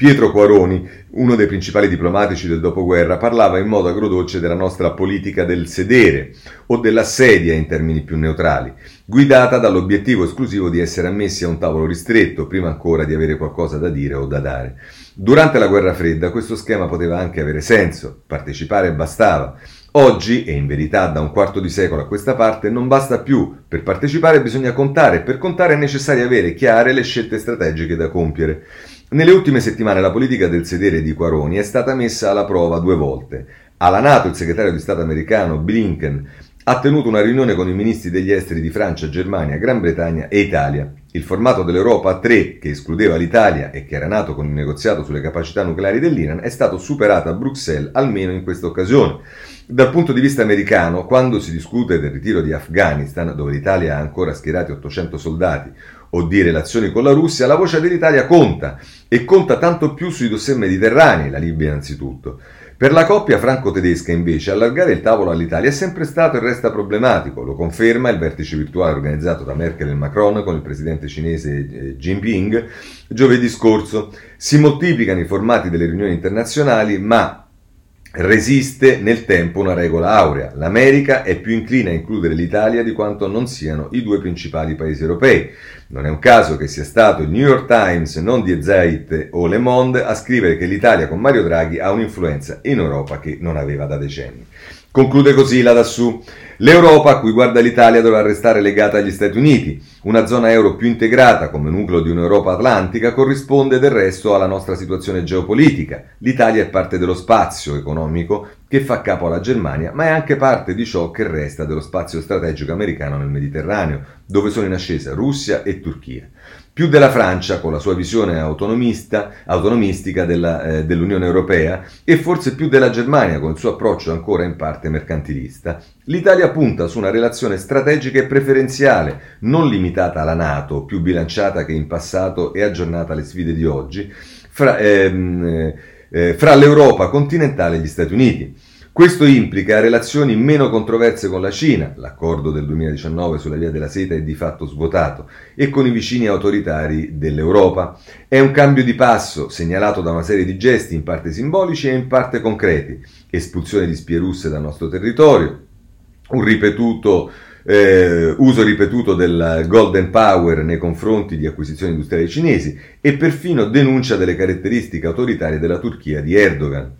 Pietro Quaroni, uno dei principali diplomatici del dopoguerra, parlava in modo agrodolce della nostra politica del sedere o della sedia in termini più neutrali, guidata dall'obiettivo esclusivo di essere ammessi a un tavolo ristretto prima ancora di avere qualcosa da dire o da dare. Durante la guerra fredda questo schema poteva anche avere senso, partecipare bastava. Oggi, e in verità da un quarto di secolo a questa parte, non basta più. Per partecipare bisogna contare per contare è necessario avere chiare le scelte strategiche da compiere. Nelle ultime settimane la politica del sedere di Quaroni è stata messa alla prova due volte. Alla Nato il segretario di Stato americano Blinken ha tenuto una riunione con i ministri degli esteri di Francia, Germania, Gran Bretagna e Italia. Il formato dell'Europa a tre, che escludeva l'Italia e che era nato con il negoziato sulle capacità nucleari dell'Iran, è stato superato a Bruxelles almeno in questa occasione. Dal punto di vista americano, quando si discute del ritiro di Afghanistan, dove l'Italia ha ancora schierati 800 soldati, o di relazioni con la Russia, la voce dell'Italia conta e conta tanto più sui dossier mediterranei, la Libia innanzitutto. Per la coppia franco-tedesca invece allargare il tavolo all'Italia è sempre stato e resta problematico, lo conferma il vertice virtuale organizzato da Merkel e Macron con il presidente cinese eh, Jinping giovedì scorso. Si moltiplicano i formati delle riunioni internazionali, ma resiste nel tempo una regola aurea. L'America è più inclina a includere l'Italia di quanto non siano i due principali paesi europei. Non è un caso che sia stato il New York Times, non Die Zeit o Le Monde, a scrivere che l'Italia con Mario Draghi ha un'influenza in Europa che non aveva da decenni. Conclude così la Dassù. L'Europa a cui guarda l'Italia dovrà restare legata agli Stati Uniti. Una zona euro più integrata come nucleo di un'Europa atlantica corrisponde del resto alla nostra situazione geopolitica. L'Italia è parte dello spazio economico che fa capo alla Germania, ma è anche parte di ciò che resta dello spazio strategico americano nel Mediterraneo, dove sono in ascesa Russia e Turchia più della Francia con la sua visione autonomistica della, eh, dell'Unione Europea e forse più della Germania con il suo approccio ancora in parte mercantilista, l'Italia punta su una relazione strategica e preferenziale, non limitata alla Nato, più bilanciata che in passato e aggiornata alle sfide di oggi, fra, ehm, eh, fra l'Europa continentale e gli Stati Uniti. Questo implica relazioni meno controverse con la Cina, l'accordo del 2019 sulla via della seta è di fatto svuotato, e con i vicini autoritari dell'Europa. È un cambio di passo segnalato da una serie di gesti in parte simbolici e in parte concreti, espulsione di spie russe dal nostro territorio, un ripetuto eh, uso ripetuto del Golden Power nei confronti di acquisizioni industriali cinesi e perfino denuncia delle caratteristiche autoritarie della Turchia di Erdogan.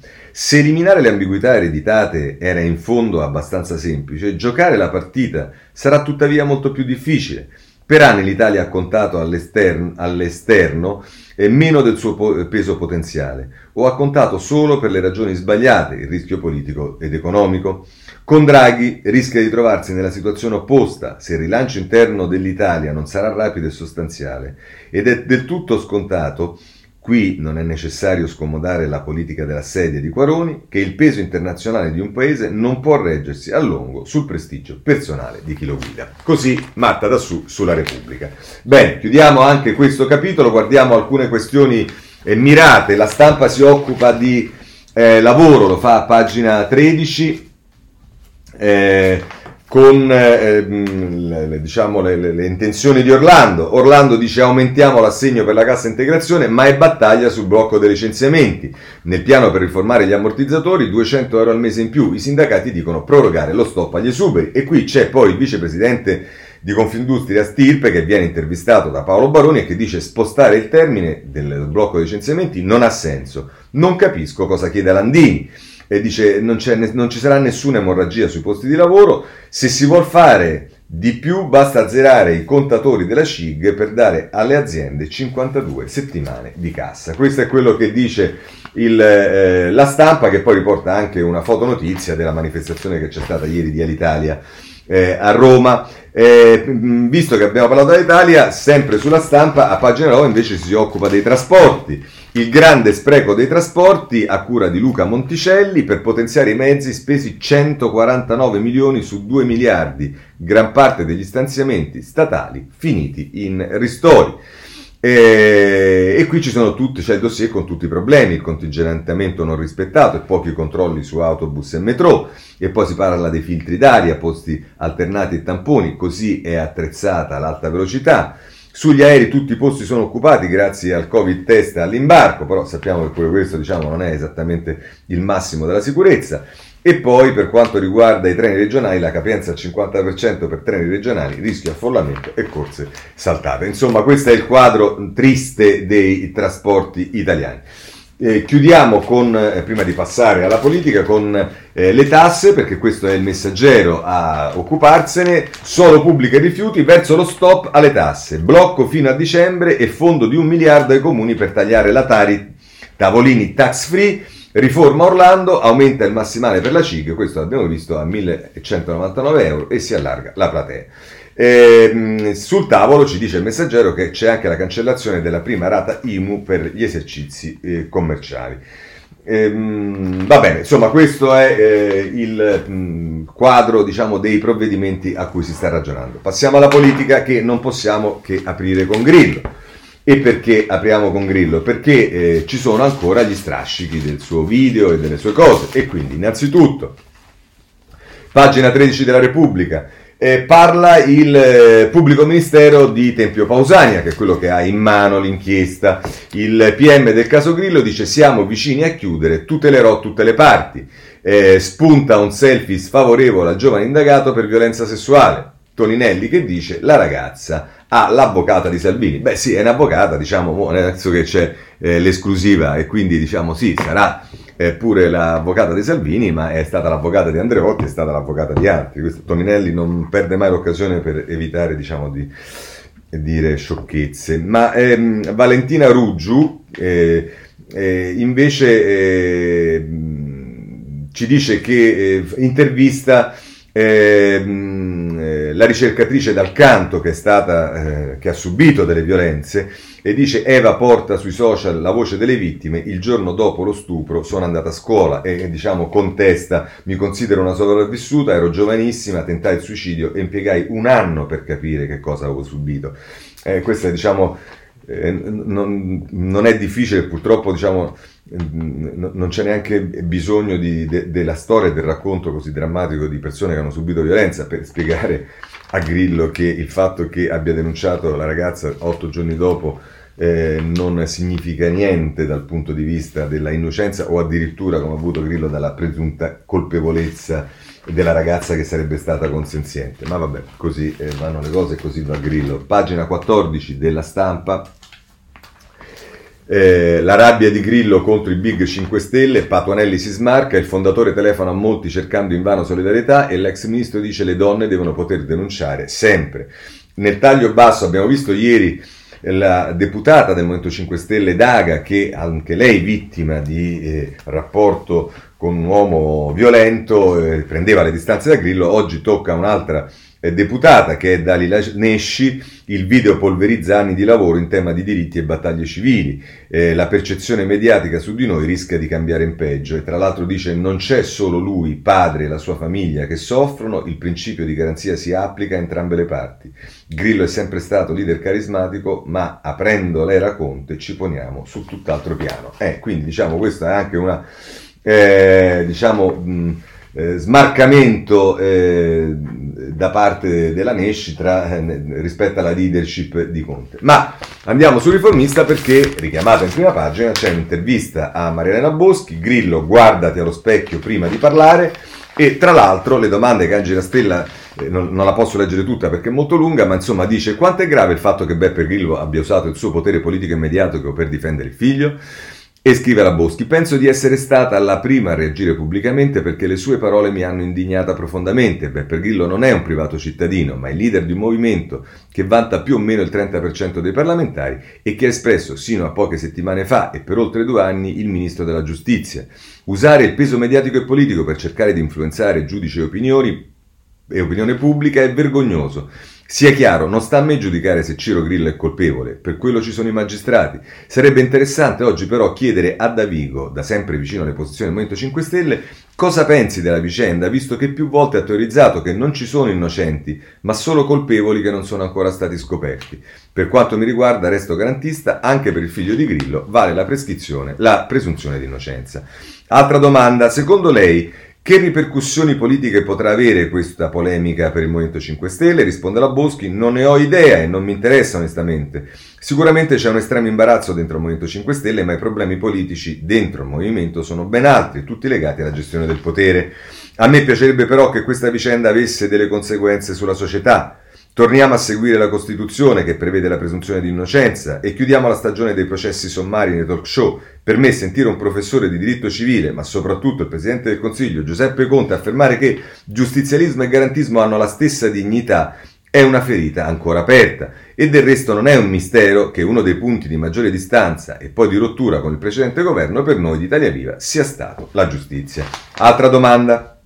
Se eliminare le ambiguità ereditate era in fondo abbastanza semplice, giocare la partita sarà tuttavia molto più difficile. Per anni l'Italia ha contato all'esterno, all'esterno eh, meno del suo po- peso potenziale, o ha contato solo per le ragioni sbagliate, il rischio politico ed economico. Con Draghi rischia di trovarsi nella situazione opposta se il rilancio interno dell'Italia non sarà rapido e sostanziale, ed è del tutto scontato Qui non è necessario scomodare la politica della sedia di Quaroni, che il peso internazionale di un paese non può reggersi a lungo sul prestigio personale di chi lo guida. Così Marta Dassù sulla Repubblica. Bene, chiudiamo anche questo capitolo, guardiamo alcune questioni eh, mirate. La stampa si occupa di eh, lavoro, lo fa a pagina 13. Eh, con eh, le, diciamo, le, le, le, intenzioni di Orlando. Orlando dice aumentiamo l'assegno per la cassa integrazione, ma è battaglia sul blocco dei licenziamenti. Nel piano per riformare gli ammortizzatori 200 euro al mese in più. I sindacati dicono prorogare lo stop agli esuberi. E qui c'è poi il vicepresidente di Confindustria Stirpe che viene intervistato da Paolo Baroni e che dice spostare il termine del blocco dei licenziamenti non ha senso. Non capisco cosa chiede Landini. E dice non, non ci sarà nessuna emorragia sui posti di lavoro, se si vuol fare di più basta azzerare i contatori della CIG per dare alle aziende 52 settimane di cassa. Questo è quello che dice il, eh, la stampa che poi riporta anche una fotonotizia della manifestazione che c'è stata ieri di Alitalia eh, a Roma. Eh, visto che abbiamo parlato dell'Italia, sempre sulla stampa, a pagina 9 invece si occupa dei trasporti. Il grande spreco dei trasporti a cura di Luca Monticelli per potenziare i mezzi spesi 149 milioni su 2 miliardi, gran parte degli stanziamenti statali finiti in ristori. E, e, qui ci sono tutti, c'è il dossier con tutti i problemi, il contingentamento non rispettato e pochi controlli su autobus e metro, e poi si parla dei filtri d'aria, posti alternati e tamponi, così è attrezzata l'alta velocità. Sugli aerei tutti i posti sono occupati grazie al Covid test all'imbarco, però sappiamo che pure questo diciamo, non è esattamente il massimo della sicurezza. E poi per quanto riguarda i treni regionali, la capienza al 50% per treni regionali, rischio affollamento e corse saltate. Insomma, questo è il quadro triste dei trasporti italiani. Eh, chiudiamo con, eh, prima di passare alla politica, con eh, le tasse, perché questo è il messaggero a occuparsene. Solo pubbliche rifiuti verso lo stop alle tasse. Blocco fino a dicembre e fondo di un miliardo ai comuni per tagliare la Tari, tavolini tax free Riforma Orlando, aumenta il massimale per la CIG, questo l'abbiamo visto a 1199 euro e si allarga la platea. E, sul tavolo ci dice il messaggero che c'è anche la cancellazione della prima rata IMU per gli esercizi eh, commerciali. E, va bene, insomma questo è eh, il mh, quadro diciamo, dei provvedimenti a cui si sta ragionando. Passiamo alla politica che non possiamo che aprire con Grillo. E perché apriamo con Grillo? Perché eh, ci sono ancora gli strascichi del suo video e delle sue cose. E quindi, innanzitutto, pagina 13 della Repubblica, eh, parla il eh, pubblico ministero di Tempio Pausania, che è quello che ha in mano l'inchiesta. Il PM del caso Grillo dice siamo vicini a chiudere, tutelerò tutte le parti. Eh, spunta un selfie sfavorevole al giovane indagato per violenza sessuale. Toninelli che dice la ragazza ha l'avvocata di Salvini. Beh sì, è un'avvocata, diciamo, senso che c'è eh, l'esclusiva e quindi diciamo sì, sarà eh, pure l'avvocata di Salvini, ma è stata l'avvocata di Andreotti, è stata l'avvocata di altri. Questo, Toninelli non perde mai l'occasione per evitare, diciamo, di dire sciocchezze. Ma ehm, Valentina Ruggiu eh, eh invece eh, ci dice che eh, intervista Ehm, eh, la ricercatrice dal canto che, è stata, eh, che ha subito delle violenze e dice Eva porta sui social la voce delle vittime, il giorno dopo lo stupro sono andata a scuola e diciamo contesta, mi considero una sopravvissuta, ero giovanissima, tentai il suicidio e impiegai un anno per capire che cosa avevo subito. Eh, questa diciamo eh, non, non, è difficile, purtroppo diciamo, non c'è neanche bisogno di, de, della storia e del racconto così drammatico di persone che hanno subito violenza per spiegare a Grillo che il fatto che abbia denunciato la ragazza otto giorni dopo eh, non significa niente dal punto di vista della innocenza o addirittura, come ha avuto Grillo, dalla presunta colpevolezza della ragazza che sarebbe stata consenziente. Ma vabbè, così eh, vanno le cose e così va Grillo. Pagina 14 della stampa, eh, la rabbia di Grillo contro i Big 5 Stelle, Patuanelli si smarca, il fondatore telefona a molti cercando invano solidarietà e l'ex ministro dice le donne devono poter denunciare sempre. Nel taglio basso abbiamo visto ieri la deputata del Movimento 5 Stelle Daga, che anche lei vittima di eh, rapporto con un uomo violento, eh, prendeva le distanze da Grillo, oggi tocca un'altra deputata che è Dalila Nesci, il video polverizza anni di lavoro in tema di diritti e battaglie civili. Eh, la percezione mediatica su di noi rischia di cambiare in peggio e tra l'altro dice non c'è solo lui, padre e la sua famiglia che soffrono, il principio di garanzia si applica a entrambe le parti. Grillo è sempre stato leader carismatico, ma aprendo l'era Conte ci poniamo su tutt'altro piano. Eh, quindi diciamo questa è anche una eh, diciamo, mh, eh, smarcamento eh, da parte della Nesci tra, eh, rispetto alla leadership di Conte. Ma andiamo sul riformista perché, richiamata in prima pagina, c'è un'intervista a Marielena Boschi, Grillo guardati allo specchio prima di parlare e tra l'altro le domande che Angela Stella, eh, non, non, la posso leggere tutta perché è molto lunga, ma insomma dice quanto è grave il fatto che Beppe Grillo abbia usato il suo potere politico immediato per difendere il figlio? E scrive la Boschi, penso di essere stata la prima a reagire pubblicamente perché le sue parole mi hanno indignata profondamente. Beppe Grillo non è un privato cittadino, ma è leader di un movimento che vanta più o meno il 30% dei parlamentari e che ha espresso sino a poche settimane fa e per oltre due anni il ministro della giustizia. Usare il peso mediatico e politico per cercare di influenzare giudici e opinioni e opinione pubblica è vergognoso. Sia chiaro, non sta a me giudicare se Ciro Grillo è colpevole, per quello ci sono i magistrati. Sarebbe interessante oggi però chiedere a Davigo, da sempre vicino alle posizioni del Movimento 5 Stelle, cosa pensi della vicenda, visto che più volte ha teorizzato che non ci sono innocenti, ma solo colpevoli che non sono ancora stati scoperti. Per quanto mi riguarda, resto garantista, anche per il figlio di Grillo vale la prescrizione, la presunzione di innocenza. Altra domanda, secondo lei che ripercussioni politiche potrà avere questa polemica per il Movimento 5 Stelle? Risponde la Boschi, non ne ho idea e non mi interessa onestamente. Sicuramente c'è un estremo imbarazzo dentro il Movimento 5 Stelle, ma i problemi politici dentro il movimento sono ben altri, tutti legati alla gestione del potere. A me piacerebbe però che questa vicenda avesse delle conseguenze sulla società, Torniamo a seguire la Costituzione che prevede la presunzione di innocenza e chiudiamo la stagione dei processi sommari nei talk show. Per me sentire un professore di diritto civile, ma soprattutto il Presidente del Consiglio Giuseppe Conte affermare che giustizialismo e garantismo hanno la stessa dignità è una ferita ancora aperta e del resto non è un mistero che uno dei punti di maggiore distanza e poi di rottura con il precedente governo per noi di Italia Viva sia stato la giustizia. Altra domanda.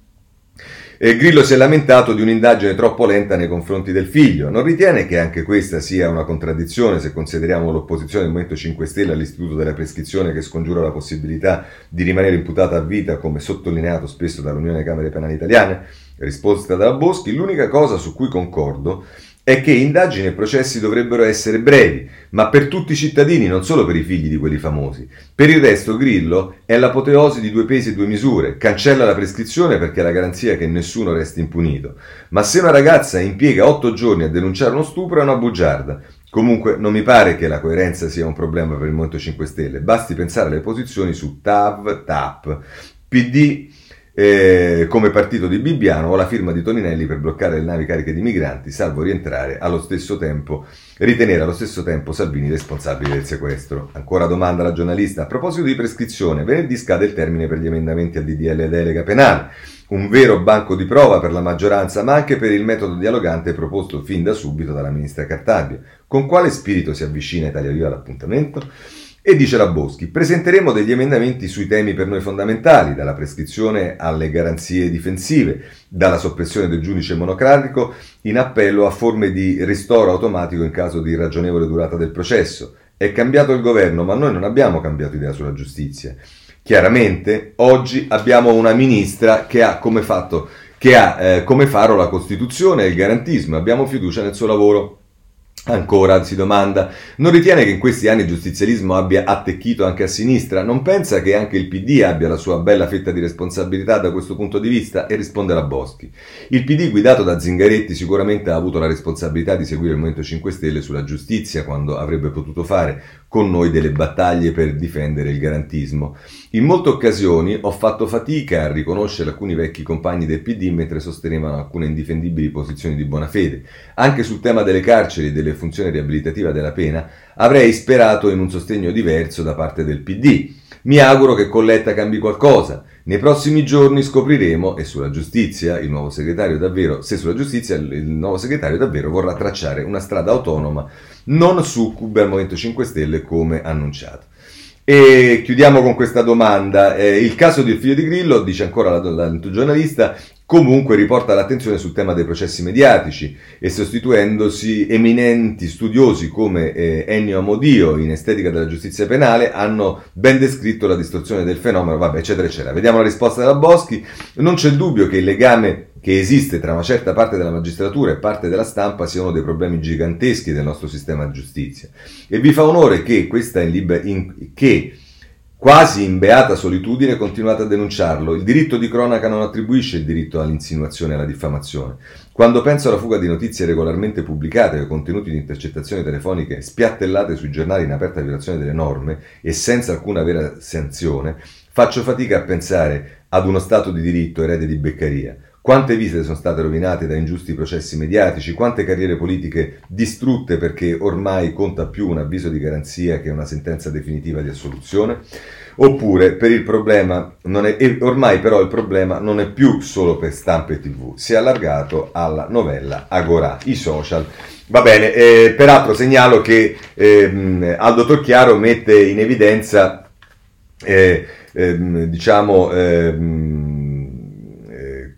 E Grillo si è lamentato di un'indagine troppo lenta nei confronti del figlio. Non ritiene che anche questa sia una contraddizione se consideriamo l'opposizione del Movimento 5 Stelle all'istituto della prescrizione che scongiura la possibilità di rimanere imputata a vita, come sottolineato spesso dall'Unione Camere Penali Italiane? Risposta dalla Boschi, l'unica cosa su cui concordo è che indagini e processi dovrebbero essere brevi, ma per tutti i cittadini, non solo per i figli di quelli famosi. Per il resto Grillo è l'apoteosi di due pesi e due misure, cancella la prescrizione perché è la garanzia che nessuno resti impunito. Ma se una ragazza impiega otto giorni a denunciare uno stupro è una bugiarda. Comunque non mi pare che la coerenza sia un problema per il Movimento 5 Stelle, basti pensare alle posizioni su TAV, TAP, PD eh, come partito di Bibbiano o la firma di Toninelli per bloccare le navi cariche di migranti, salvo rientrare allo stesso tempo, ritenere allo stesso tempo Salvini responsabile del sequestro. Ancora domanda alla giornalista. A proposito di prescrizione, venerdì scade il termine per gli emendamenti al DDL delega penale. Un vero banco di prova per la maggioranza, ma anche per il metodo dialogante proposto fin da subito dalla ministra Cartabia. Con quale spirito si avvicina Italia Viva all'appuntamento? E dice la Boschi, presenteremo degli emendamenti sui temi per noi fondamentali, dalla prescrizione alle garanzie difensive, dalla soppressione del giudice monocratico in appello a forme di ristoro automatico in caso di irragionevole durata del processo. È cambiato il governo, ma noi non abbiamo cambiato idea sulla giustizia. Chiaramente oggi abbiamo una ministra che ha come, fatto, che ha, eh, come faro la Costituzione e il garantismo, abbiamo fiducia nel suo lavoro. Ancora si domanda, non ritiene che in questi anni il giustizialismo abbia attecchito anche a sinistra? Non pensa che anche il PD abbia la sua bella fetta di responsabilità da questo punto di vista? E risponde la Boschi. Il PD guidato da Zingaretti sicuramente ha avuto la responsabilità di seguire il Movimento 5 Stelle sulla giustizia quando avrebbe potuto fare con noi delle battaglie per difendere il garantismo. In molte occasioni ho fatto fatica a riconoscere alcuni vecchi compagni del PD mentre sostenevano alcune indifendibili posizioni di buona fede. Anche sul tema delle carceri e delle funzioni riabilitative della pena avrei sperato in un sostegno diverso da parte del PD. Mi auguro che Colletta cambi qualcosa. Nei prossimi giorni scopriremo e sulla giustizia il nuovo segretario davvero, se sulla giustizia il nuovo segretario davvero vorrà tracciare una strada autonoma non succube al Movimento 5 Stelle come annunciato. E chiudiamo con questa domanda. Eh, il caso del figlio di Grillo, dice ancora la, la, la giornalista, comunque riporta l'attenzione sul tema dei processi mediatici e sostituendosi eminenti studiosi come eh, Ennio Amodio in estetica della giustizia penale hanno ben descritto la distorsione del fenomeno, vabbè, eccetera, eccetera. Vediamo la risposta della Boschi. Non c'è dubbio che il legame che esiste tra una certa parte della magistratura e parte della stampa sia uno dei problemi giganteschi del nostro sistema di giustizia. E vi fa onore che questa in liber- in, che quasi in beata solitudine continuate a denunciarlo. Il diritto di cronaca non attribuisce il diritto all'insinuazione e alla diffamazione. Quando penso alla fuga di notizie regolarmente pubblicate o contenuti di intercettazioni telefoniche spiattellate sui giornali in aperta violazione delle norme e senza alcuna vera sanzione, faccio fatica a pensare ad uno Stato di diritto erede di Beccaria. Quante vite sono state rovinate da ingiusti processi mediatici, quante carriere politiche distrutte perché ormai conta più un avviso di garanzia che una sentenza definitiva di assoluzione? Oppure per il problema, è, ormai però il problema non è più solo per stampa e tv, si è allargato alla novella Agora, i social. Va bene, eh, peraltro segnalo che eh, Aldo Torchiaro mette in evidenza, eh, ehm, diciamo, ehm, eh,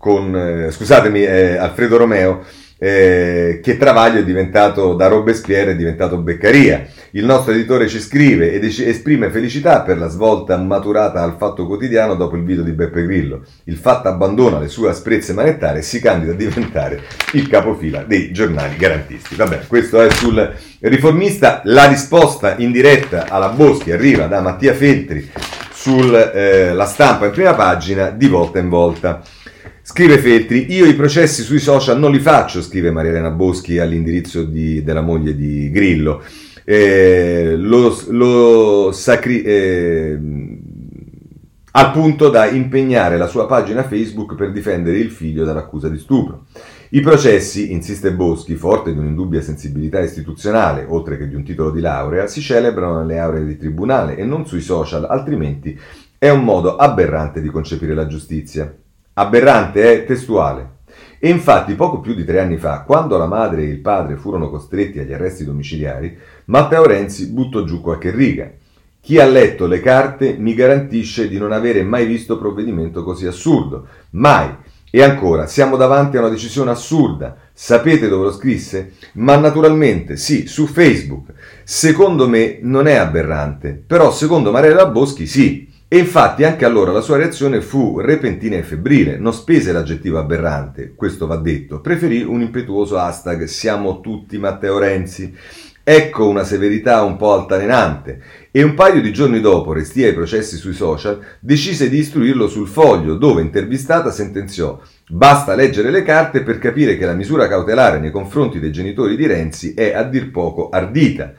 con, eh, scusatemi, eh, Alfredo Romeo, eh, che Travaglio è diventato da Robespierre è diventato Beccaria. Il nostro editore ci scrive ed esprime felicità per la svolta maturata al Fatto Quotidiano dopo il video di Beppe Grillo. Il Fatto abbandona le sue asprezze manettarie e si candida a diventare il capofila dei giornali garantisti. Vabbè, questo è sul riformista. La risposta in diretta alla Boschi arriva da Mattia Feltri sulla eh, stampa in prima pagina di volta in volta. Scrive Feltri, io i processi sui social non li faccio, scrive Maria Elena Boschi all'indirizzo di, della moglie di Grillo. Eh, lo, lo sacri- eh, al punto da impegnare la sua pagina Facebook per difendere il figlio dall'accusa di stupro. I processi, insiste Boschi, forte di un'indubbia sensibilità istituzionale, oltre che di un titolo di laurea, si celebrano nelle aule di tribunale e non sui social, altrimenti è un modo aberrante di concepire la giustizia. Aberrante è testuale. E infatti poco più di tre anni fa, quando la madre e il padre furono costretti agli arresti domiciliari, Matteo Renzi buttò giù qualche riga. Chi ha letto le carte mi garantisce di non avere mai visto provvedimento così assurdo. Mai. E ancora, siamo davanti a una decisione assurda. Sapete dove lo scrisse? Ma naturalmente, sì, su Facebook. Secondo me non è aberrante, però secondo Mariella Boschi sì. E infatti anche allora la sua reazione fu repentina e febbrile, non spese l'aggettivo aberrante, questo va detto, preferì un impetuoso hashtag siamo tutti Matteo Renzi. Ecco una severità un po' altalenante e un paio di giorni dopo, restia ai processi sui social, decise di istruirlo sul foglio dove intervistata sentenziò Basta leggere le carte per capire che la misura cautelare nei confronti dei genitori di Renzi è a dir poco ardita.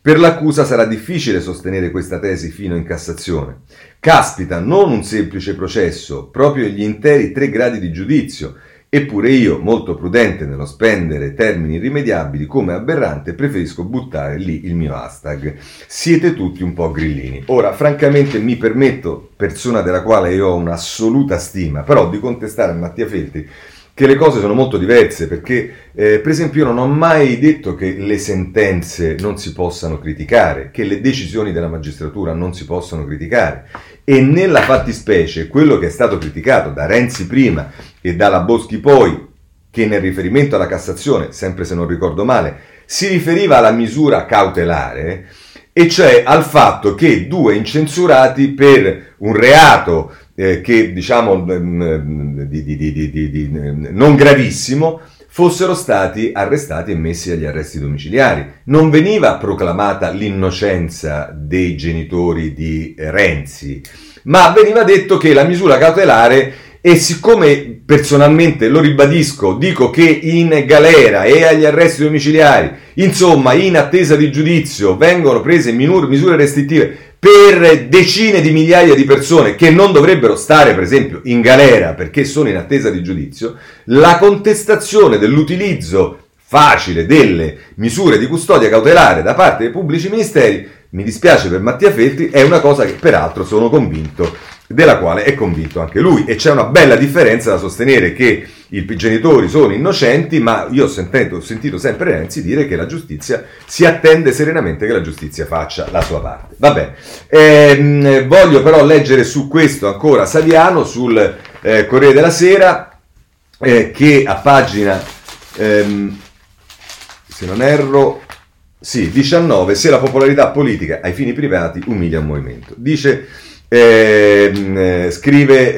Per l'accusa sarà difficile sostenere questa tesi fino in Cassazione. Caspita, non un semplice processo, proprio gli interi tre gradi di giudizio. Eppure io, molto prudente nello spendere termini irrimediabili come aberrante, preferisco buttare lì il mio hashtag. Siete tutti un po' grillini. Ora, francamente mi permetto, persona della quale io ho un'assoluta stima, però di contestare Mattia Feltri che le cose sono molto diverse perché eh, per esempio io non ho mai detto che le sentenze non si possano criticare, che le decisioni della magistratura non si possono criticare. E nella fattispecie quello che è stato criticato da Renzi prima e dalla Boschi poi, che nel riferimento alla Cassazione, sempre se non ricordo male, si riferiva alla misura cautelare, e cioè al fatto che due incensurati per un reato eh, che diciamo di, di, di, non gravissimo fossero stati arrestati e messi agli arresti domiciliari. Non veniva proclamata l'innocenza dei genitori di Renzi, ma veniva detto che la misura cautelare e siccome personalmente lo ribadisco, dico che in galera e agli arresti domiciliari, insomma in attesa di giudizio, vengono prese misure restrittive per decine di migliaia di persone che non dovrebbero stare, per esempio, in galera perché sono in attesa di giudizio, la contestazione dell'utilizzo facile delle misure di custodia cautelare da parte dei pubblici ministeri, mi dispiace per Mattia Feltri, è una cosa che peraltro sono convinto della quale è convinto anche lui e c'è una bella differenza da sostenere che i genitori sono innocenti, ma io ho sentito, ho sentito sempre Renzi dire che la giustizia si attende serenamente che la giustizia faccia la sua parte. Vabbè, ehm, voglio però leggere su questo ancora Saviano sul eh, Corriere della Sera eh, che a pagina, ehm, se non erro, sì, 19, se la popolarità politica ai fini privati umilia un movimento. Dice eh, scrive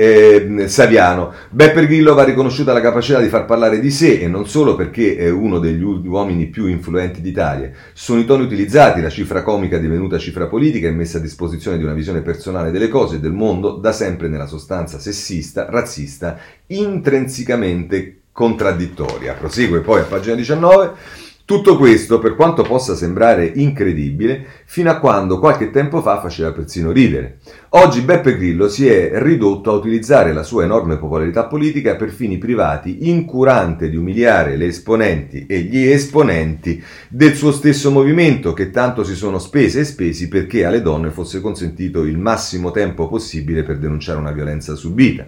eh, Saviano, Beppe Grillo va riconosciuta la capacità di far parlare di sé e non solo perché è uno degli uomini più influenti d'Italia. Sono i toni utilizzati, la cifra comica divenuta cifra politica e messa a disposizione di una visione personale delle cose e del mondo, da sempre nella sostanza sessista, razzista, intrinsecamente contraddittoria. Prosegue poi a pagina 19. Tutto questo, per quanto possa sembrare incredibile, fino a quando qualche tempo fa faceva persino ridere. Oggi Beppe Grillo si è ridotto a utilizzare la sua enorme popolarità politica per fini privati, incurante di umiliare le esponenti e gli esponenti del suo stesso movimento, che tanto si sono spese e spesi perché alle donne fosse consentito il massimo tempo possibile per denunciare una violenza subita.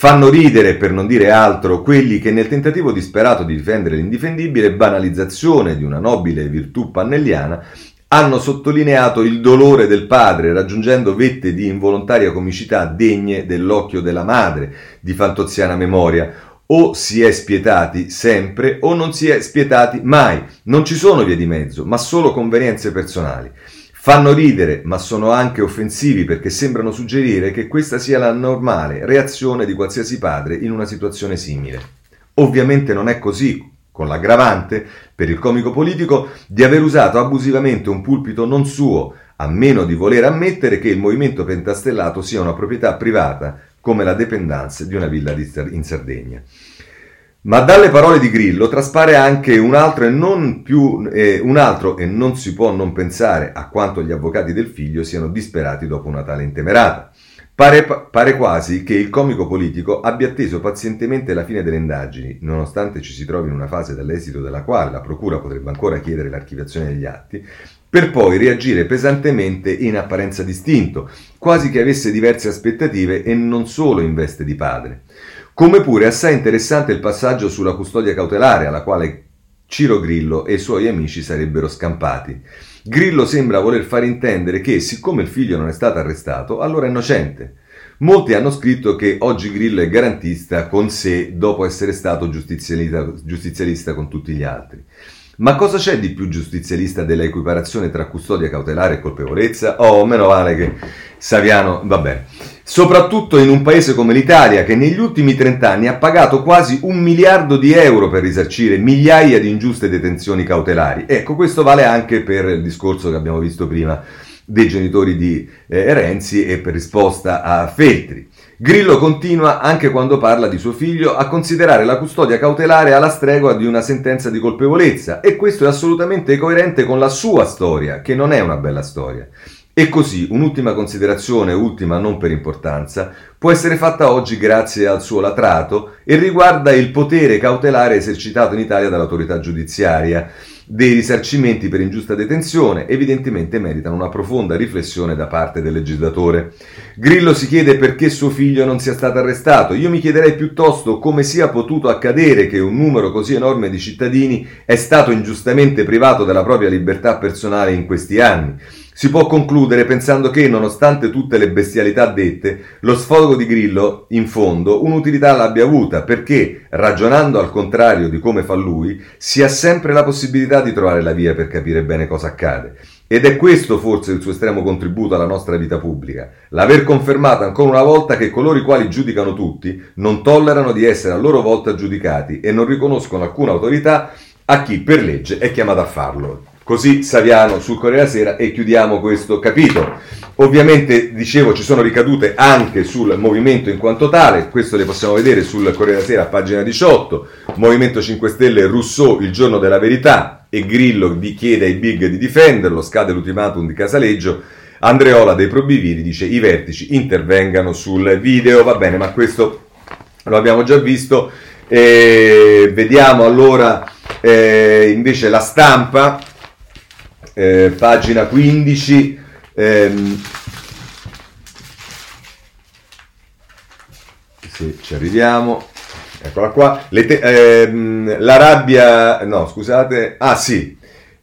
Fanno ridere, per non dire altro, quelli che nel tentativo disperato di difendere l'indifendibile banalizzazione di una nobile virtù pannelliana hanno sottolineato il dolore del padre, raggiungendo vette di involontaria comicità degne dell'occhio della madre di fantoziana memoria. O si è spietati sempre o non si è spietati mai. Non ci sono vie di mezzo, ma solo convenienze personali. Fanno ridere, ma sono anche offensivi perché sembrano suggerire che questa sia la normale reazione di qualsiasi padre in una situazione simile. Ovviamente non è così, con l'aggravante, per il comico politico, di aver usato abusivamente un pulpito non suo, a meno di voler ammettere che il movimento pentastellato sia una proprietà privata, come la dependance di una villa in Sardegna. Ma dalle parole di Grillo traspare anche un altro, e non più, eh, un altro e non si può non pensare a quanto gli avvocati del figlio siano disperati dopo una tale intemerata. Pare, pare, quasi che il comico politico abbia atteso pazientemente la fine delle indagini, nonostante ci si trovi in una fase dall'esito della quale la Procura potrebbe ancora chiedere l'archiviazione degli atti, per poi reagire pesantemente in apparenza distinto, quasi che avesse diverse aspettative e non solo in veste di padre. Come pure assai interessante il passaggio sulla custodia cautelare alla quale Ciro Grillo e i suoi amici sarebbero scampati. Grillo sembra voler far intendere che, siccome il figlio non è stato arrestato, allora è innocente. Molti hanno scritto che oggi Grillo è garantista con sé dopo essere stato giustizialista, giustizialista con tutti gli altri. Ma cosa c'è di più giustizialista della equiparazione tra custodia cautelare e colpevolezza? Oh, meno male che Saviano, vabbè. Soprattutto in un paese come l'Italia, che negli ultimi trent'anni ha pagato quasi un miliardo di euro per risarcire migliaia di ingiuste detenzioni cautelari. Ecco, questo vale anche per il discorso che abbiamo visto prima dei genitori di eh, Renzi e per risposta a Feltri. Grillo continua, anche quando parla di suo figlio, a considerare la custodia cautelare alla stregua di una sentenza di colpevolezza e questo è assolutamente coerente con la sua storia, che non è una bella storia. E così, un'ultima considerazione, ultima non per importanza, può essere fatta oggi grazie al suo latrato e riguarda il potere cautelare esercitato in Italia dall'autorità giudiziaria dei risarcimenti per ingiusta detenzione evidentemente meritano una profonda riflessione da parte del legislatore. Grillo si chiede perché suo figlio non sia stato arrestato. Io mi chiederei piuttosto come sia potuto accadere che un numero così enorme di cittadini è stato ingiustamente privato della propria libertà personale in questi anni. Si può concludere pensando che, nonostante tutte le bestialità dette, lo sfogo di Grillo, in fondo, un'utilità l'abbia avuta, perché, ragionando al contrario di come fa lui, si ha sempre la possibilità di trovare la via per capire bene cosa accade. Ed è questo forse il suo estremo contributo alla nostra vita pubblica, l'aver confermato ancora una volta che coloro i quali giudicano tutti non tollerano di essere a loro volta giudicati e non riconoscono alcuna autorità a chi per legge è chiamato a farlo. Così Saviano sul Corriere della Sera e chiudiamo questo capitolo. Ovviamente, dicevo, ci sono ricadute anche sul movimento in quanto tale, questo le possiamo vedere sul Corriere della Sera, pagina 18, Movimento 5 Stelle, Rousseau, il giorno della verità, e Grillo vi chiede ai big di difenderlo, scade l'ultimatum di Casaleggio, Andreola dei Probiviri dice i vertici intervengano sul video, va bene, ma questo lo abbiamo già visto. E vediamo allora eh, invece la stampa eh, pagina 15. Ehm, se ci arriviamo, eccola qua. Te- ehm, la rabbia, no scusate, ah sì,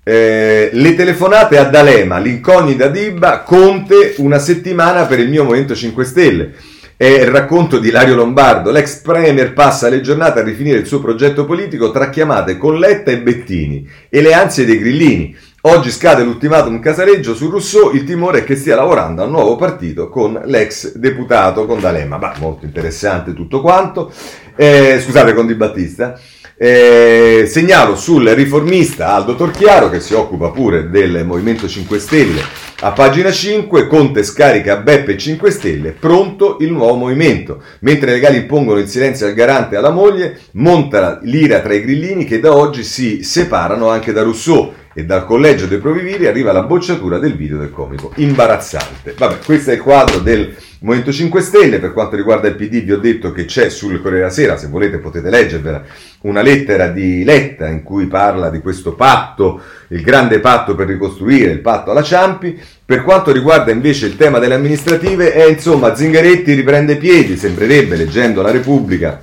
eh, le telefonate a D'Alema, l'incognita Dibba, Conte una settimana per il mio Movimento 5 Stelle. È il racconto di Ilario Lombardo. L'ex premier passa le giornate a rifinire il suo progetto politico tra chiamate con Letta e Bettini e le ansie dei grillini. Oggi scade l'ultimatum Casareggio su Rousseau, il timore è che stia lavorando a un nuovo partito con l'ex deputato, con D'Alema. Bah, molto interessante tutto quanto. Eh, scusate, con Di Battista. Eh, segnalo sul riformista Aldo Torchiaro che si occupa pure del Movimento 5 Stelle a pagina 5 Conte scarica Beppe 5 Stelle pronto il nuovo movimento mentre i legali impongono il silenzio al garante e alla moglie monta l'ira tra i grillini che da oggi si separano anche da Rousseau e dal collegio dei proviviri arriva la bocciatura del video del comico. Imbarazzante. Vabbè, questo è il quadro del Movimento 5 Stelle. Per quanto riguarda il PD, vi ho detto che c'è sul Corriere della Sera, se volete potete leggervela, una lettera di Letta in cui parla di questo patto, il grande patto per ricostruire, il patto alla Ciampi. Per quanto riguarda invece il tema delle amministrative, è insomma Zingaretti riprende piedi, sembrerebbe, leggendo la Repubblica.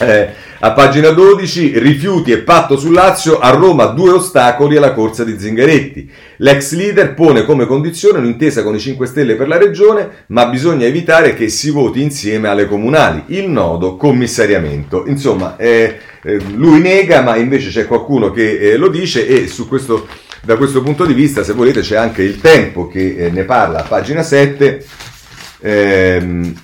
Eh, a pagina 12, rifiuti e patto sul Lazio, a Roma due ostacoli alla corsa di Zingaretti. L'ex leader pone come condizione un'intesa con i 5 Stelle per la regione, ma bisogna evitare che si voti insieme alle comunali. Il nodo commissariamento. Insomma, eh, eh, lui nega, ma invece c'è qualcuno che eh, lo dice e su questo, da questo punto di vista, se volete, c'è anche il tempo che eh, ne parla a pagina 7. Ehm,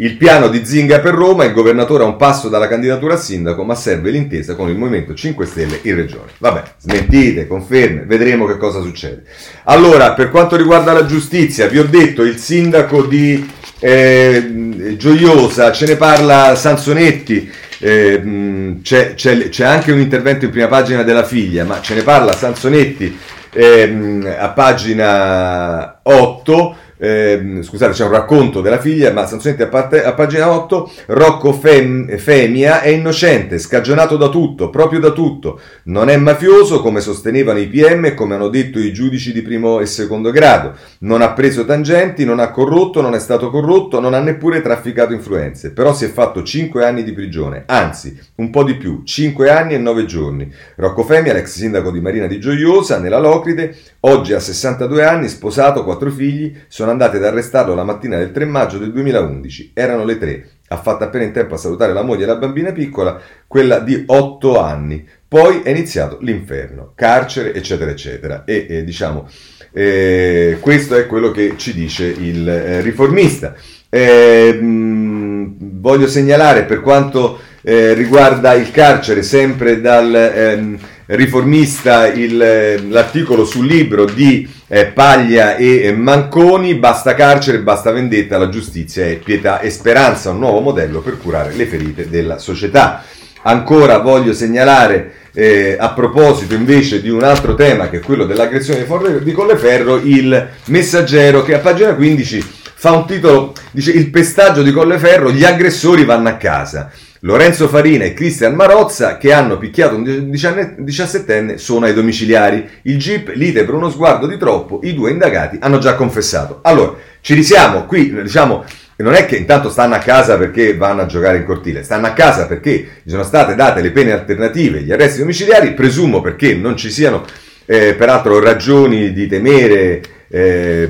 il piano di Zinga per Roma, il governatore ha un passo dalla candidatura a sindaco, ma serve l'intesa con il Movimento 5 Stelle in regione. Vabbè, smentite, conferme, vedremo che cosa succede. Allora, per quanto riguarda la giustizia, vi ho detto il sindaco di eh, Gioiosa, ce ne parla Sansonetti, eh, c'è, c'è, c'è, anche un intervento in prima pagina della figlia, ma ce ne parla Sansonetti eh, a pagina 8 eh, scusate, c'è un racconto della figlia, ma Sansonetti a, parte, a pagina 8, Rocco Fem, Femia è innocente, scagionato da tutto, proprio da tutto, non è mafioso come sostenevano i PM e come hanno detto i giudici di primo e secondo grado, non ha preso tangenti, non ha corrotto, non è stato corrotto, non ha neppure trafficato influenze, però si è fatto 5 anni di prigione, anzi un po' di più, 5 anni e 9 giorni. Rocco Femia, l'ex sindaco di Marina di Gioiosa, nella Locride, oggi ha 62 anni, sposato, 4 figli, sono sono andati ad arrestarlo la mattina del 3 maggio del 2011. Erano le 3. Ha fatto appena in tempo a salutare la moglie e la bambina piccola, quella di 8 anni. Poi è iniziato l'inferno, carcere, eccetera, eccetera. E eh, diciamo, eh, questo è quello che ci dice il eh, riformista. Eh, mh, voglio segnalare per quanto eh, riguarda il carcere, sempre dal ehm, riformista, il, l'articolo sul libro di eh, Paglia e Manconi, basta carcere, basta vendetta, la giustizia è pietà e speranza, un nuovo modello per curare le ferite della società. Ancora voglio segnalare, eh, a proposito invece di un altro tema che è quello dell'aggressione di Colleferro, il messaggero che a pagina 15 fa un titolo, dice il pestaggio di Colleferro, gli aggressori vanno a casa. Lorenzo Farina e Cristian Marozza, che hanno picchiato un 17enne, sono ai domiciliari. Il GIP lite per uno sguardo di troppo, i due indagati hanno già confessato. Allora, ci risiamo, qui diciamo, non è che intanto stanno a casa perché vanno a giocare in cortile, stanno a casa perché gli sono state date le pene alternative, gli arresti domiciliari, presumo perché non ci siano eh, peraltro ragioni di temere eh,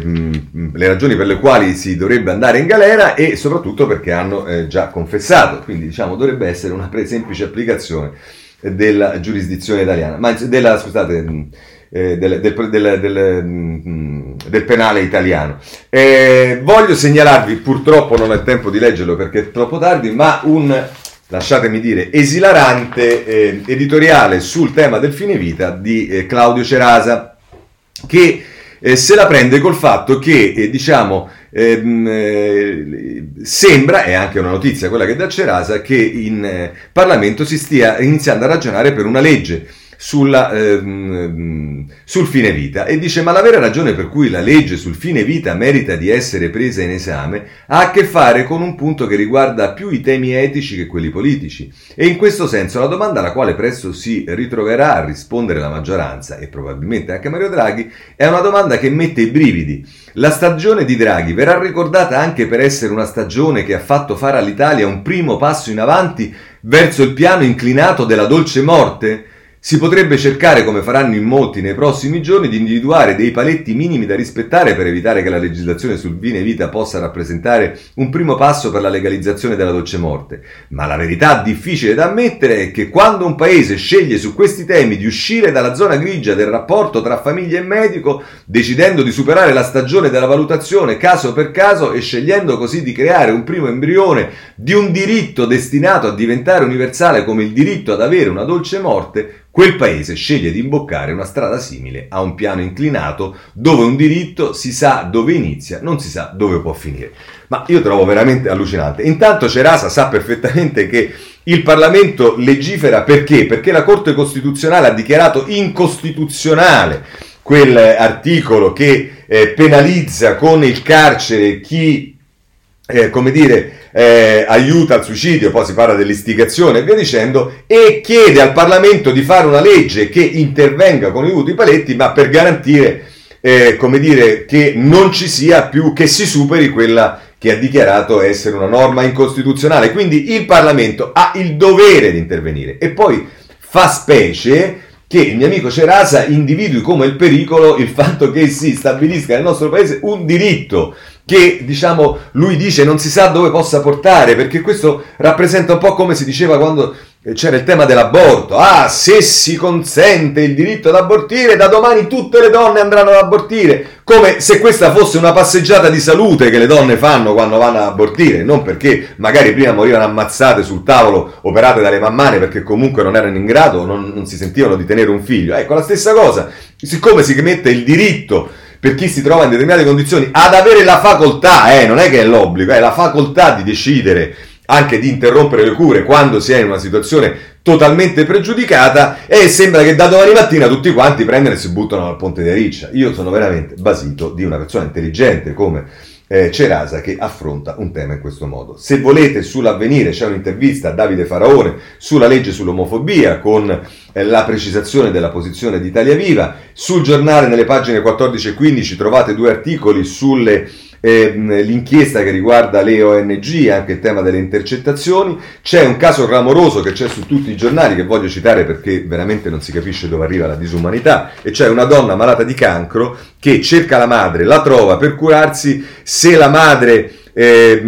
le ragioni per le quali si dovrebbe andare in galera e soprattutto perché hanno eh, già confessato, quindi diciamo dovrebbe essere una pre- semplice applicazione della giurisdizione italiana, ma della, scusate, eh, del, del, del, mm, del, penale italiano. Eh, voglio segnalarvi, purtroppo non ho il tempo di leggerlo perché è troppo tardi, ma un, lasciatemi dire, esilarante eh, editoriale sul tema del fine vita di eh, Claudio Cerasa, che eh, se la prende col fatto che, eh, diciamo, ehm, eh, sembra, è anche una notizia quella che dà Cerasa, che in eh, Parlamento si stia iniziando a ragionare per una legge sulla, ehm, sul fine vita e dice ma la vera ragione per cui la legge sul fine vita merita di essere presa in esame ha a che fare con un punto che riguarda più i temi etici che quelli politici e in questo senso la domanda alla quale presto si ritroverà a rispondere la maggioranza e probabilmente anche Mario Draghi è una domanda che mette i brividi. La stagione di Draghi verrà ricordata anche per essere una stagione che ha fatto fare all'Italia un primo passo in avanti verso il piano inclinato della dolce morte? Si potrebbe cercare, come faranno in molti nei prossimi giorni, di individuare dei paletti minimi da rispettare per evitare che la legislazione sul vino e vita possa rappresentare un primo passo per la legalizzazione della dolce morte. Ma la verità difficile da ammettere è che quando un paese sceglie su questi temi di uscire dalla zona grigia del rapporto tra famiglia e medico, decidendo di superare la stagione della valutazione caso per caso e scegliendo così di creare un primo embrione di un diritto destinato a diventare universale come il diritto ad avere una dolce morte, quel paese sceglie di imboccare una strada simile a un piano inclinato dove un diritto si sa dove inizia, non si sa dove può finire. Ma io trovo veramente allucinante. Intanto Cerasa sa perfettamente che il Parlamento legifera perché? Perché la Corte Costituzionale ha dichiarato incostituzionale quell'articolo che eh, penalizza con il carcere chi, eh, come dire, eh, aiuta al suicidio, poi si parla dell'istigazione e via dicendo, e chiede al Parlamento di fare una legge che intervenga con i dovuti paletti, ma per garantire, eh, come dire, che non ci sia più, che si superi quella che ha dichiarato essere una norma incostituzionale. Quindi il Parlamento ha il dovere di intervenire e poi fa specie che il mio amico Cerasa individui come il pericolo il fatto che si stabilisca nel nostro paese un diritto che diciamo lui dice non si sa dove possa portare, perché questo rappresenta un po' come si diceva quando c'era il tema dell'aborto. Ah, se si consente il diritto ad abortire, da domani tutte le donne andranno ad abortire, come se questa fosse una passeggiata di salute che le donne fanno quando vanno ad abortire, non perché magari prima morivano ammazzate sul tavolo, operate dalle mammane perché comunque non erano in grado, non, non si sentivano di tenere un figlio. Ecco, la stessa cosa, siccome si mette il diritto per chi si trova in determinate condizioni ad avere la facoltà, eh, non è che è l'obbligo, è la facoltà di decidere anche di interrompere le cure quando si è in una situazione totalmente pregiudicata e sembra che da domani mattina tutti quanti prendono e si buttano dal ponte di Riccia. Io sono veramente basito di una persona intelligente come eh, Cerasa che affronta un tema in questo modo. Se volete sull'avvenire c'è un'intervista a Davide Faraone sulla legge sull'omofobia con eh, la precisazione della posizione di Italia Viva. Sul giornale nelle pagine 14 e 15 trovate due articoli sulle eh, l'inchiesta che riguarda le ONG, anche il tema delle intercettazioni. C'è un caso clamoroso che c'è su tutti i giornali che voglio citare perché veramente non si capisce dove arriva la disumanità. E c'è una donna malata di cancro che cerca la madre, la trova per curarsi. Se la madre eh,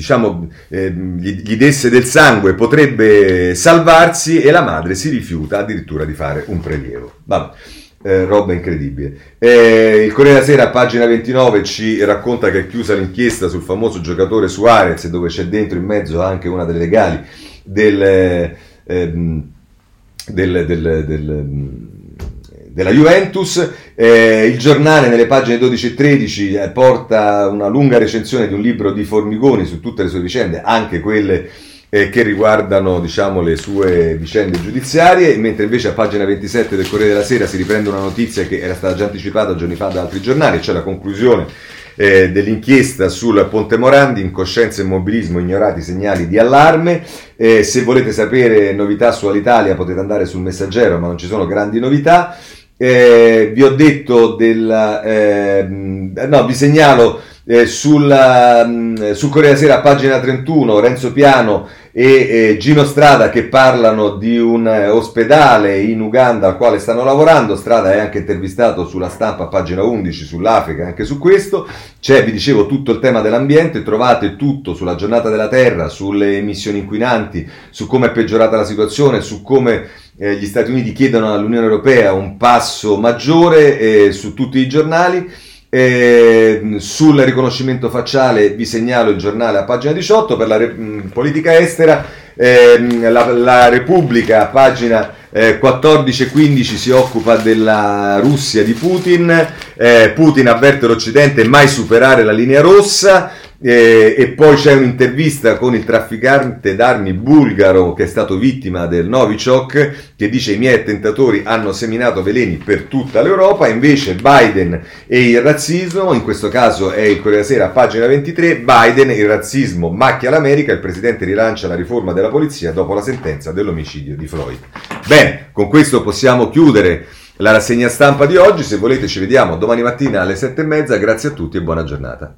diciamo, eh, gli, gli, desse del sangue potrebbe salvarsi e la madre si rifiuta addirittura di fare un prelievo. Vabbè. Eh, roba incredibile. Eh, il Corriere della Sera, pagina 29, ci racconta che è chiusa l'inchiesta sul famoso giocatore Suarez, dove c'è dentro in mezzo anche una delle legali del, eh, del, del, del della Juventus. Eh, il giornale nelle pagine 12 e 13 eh, porta una lunga recensione di un libro di Formigoni su tutte le sue vicende, anche quelle eh, che riguardano diciamo, le sue vicende giudiziarie, mentre invece a pagina 27 del Corriere della Sera si riprende una notizia che era stata già anticipata giorni fa da altri giornali, cioè la conclusione eh, dell'inchiesta sul Ponte Morandi, incoscienza e immobilismo, ignorati segnali di allarme. Eh, se volete sapere novità su Alitalia potete andare sul messaggero, ma non ci sono grandi novità. Eh, vi ho detto del... Eh, no, vi segnalo eh, sulla, mm, sul Corriere della Sera, pagina 31, Renzo Piano e eh, Gino Strada che parlano di un eh, ospedale in Uganda al quale stanno lavorando. Strada è anche intervistato sulla stampa, pagina 11, sull'Africa, anche su questo. C'è, vi dicevo, tutto il tema dell'ambiente, trovate tutto sulla giornata della Terra, sulle emissioni inquinanti, su come è peggiorata la situazione, su come eh, gli Stati Uniti chiedono all'Unione Europea un passo maggiore eh, su tutti i giornali. Eh, sul riconoscimento facciale vi segnalo il giornale a pagina 18 per la re- politica estera eh, la, la, Repubblica a pagina eh, 14 e 15 si occupa della Russia di Putin. Eh, Putin avverte l'Occidente mai superare la linea rossa e, e, poi c'è un'intervista con il trafficante d'armi bulgaro che è stato vittima del Novichok che dice i miei attentatori hanno seminato veleni per tutta l'Europa, invece Biden e il razzismo, in questo caso è il Corriere Sera, pagina 23, Biden il razzismo macchia l'America, il presidente rilancia la riforma della polizia dopo la sentenza dell'omicidio di Floyd. Bene, con questo possiamo chiudere la rassegna stampa di oggi, se volete ci vediamo domani mattina alle sette e mezza, grazie a tutti e buona giornata.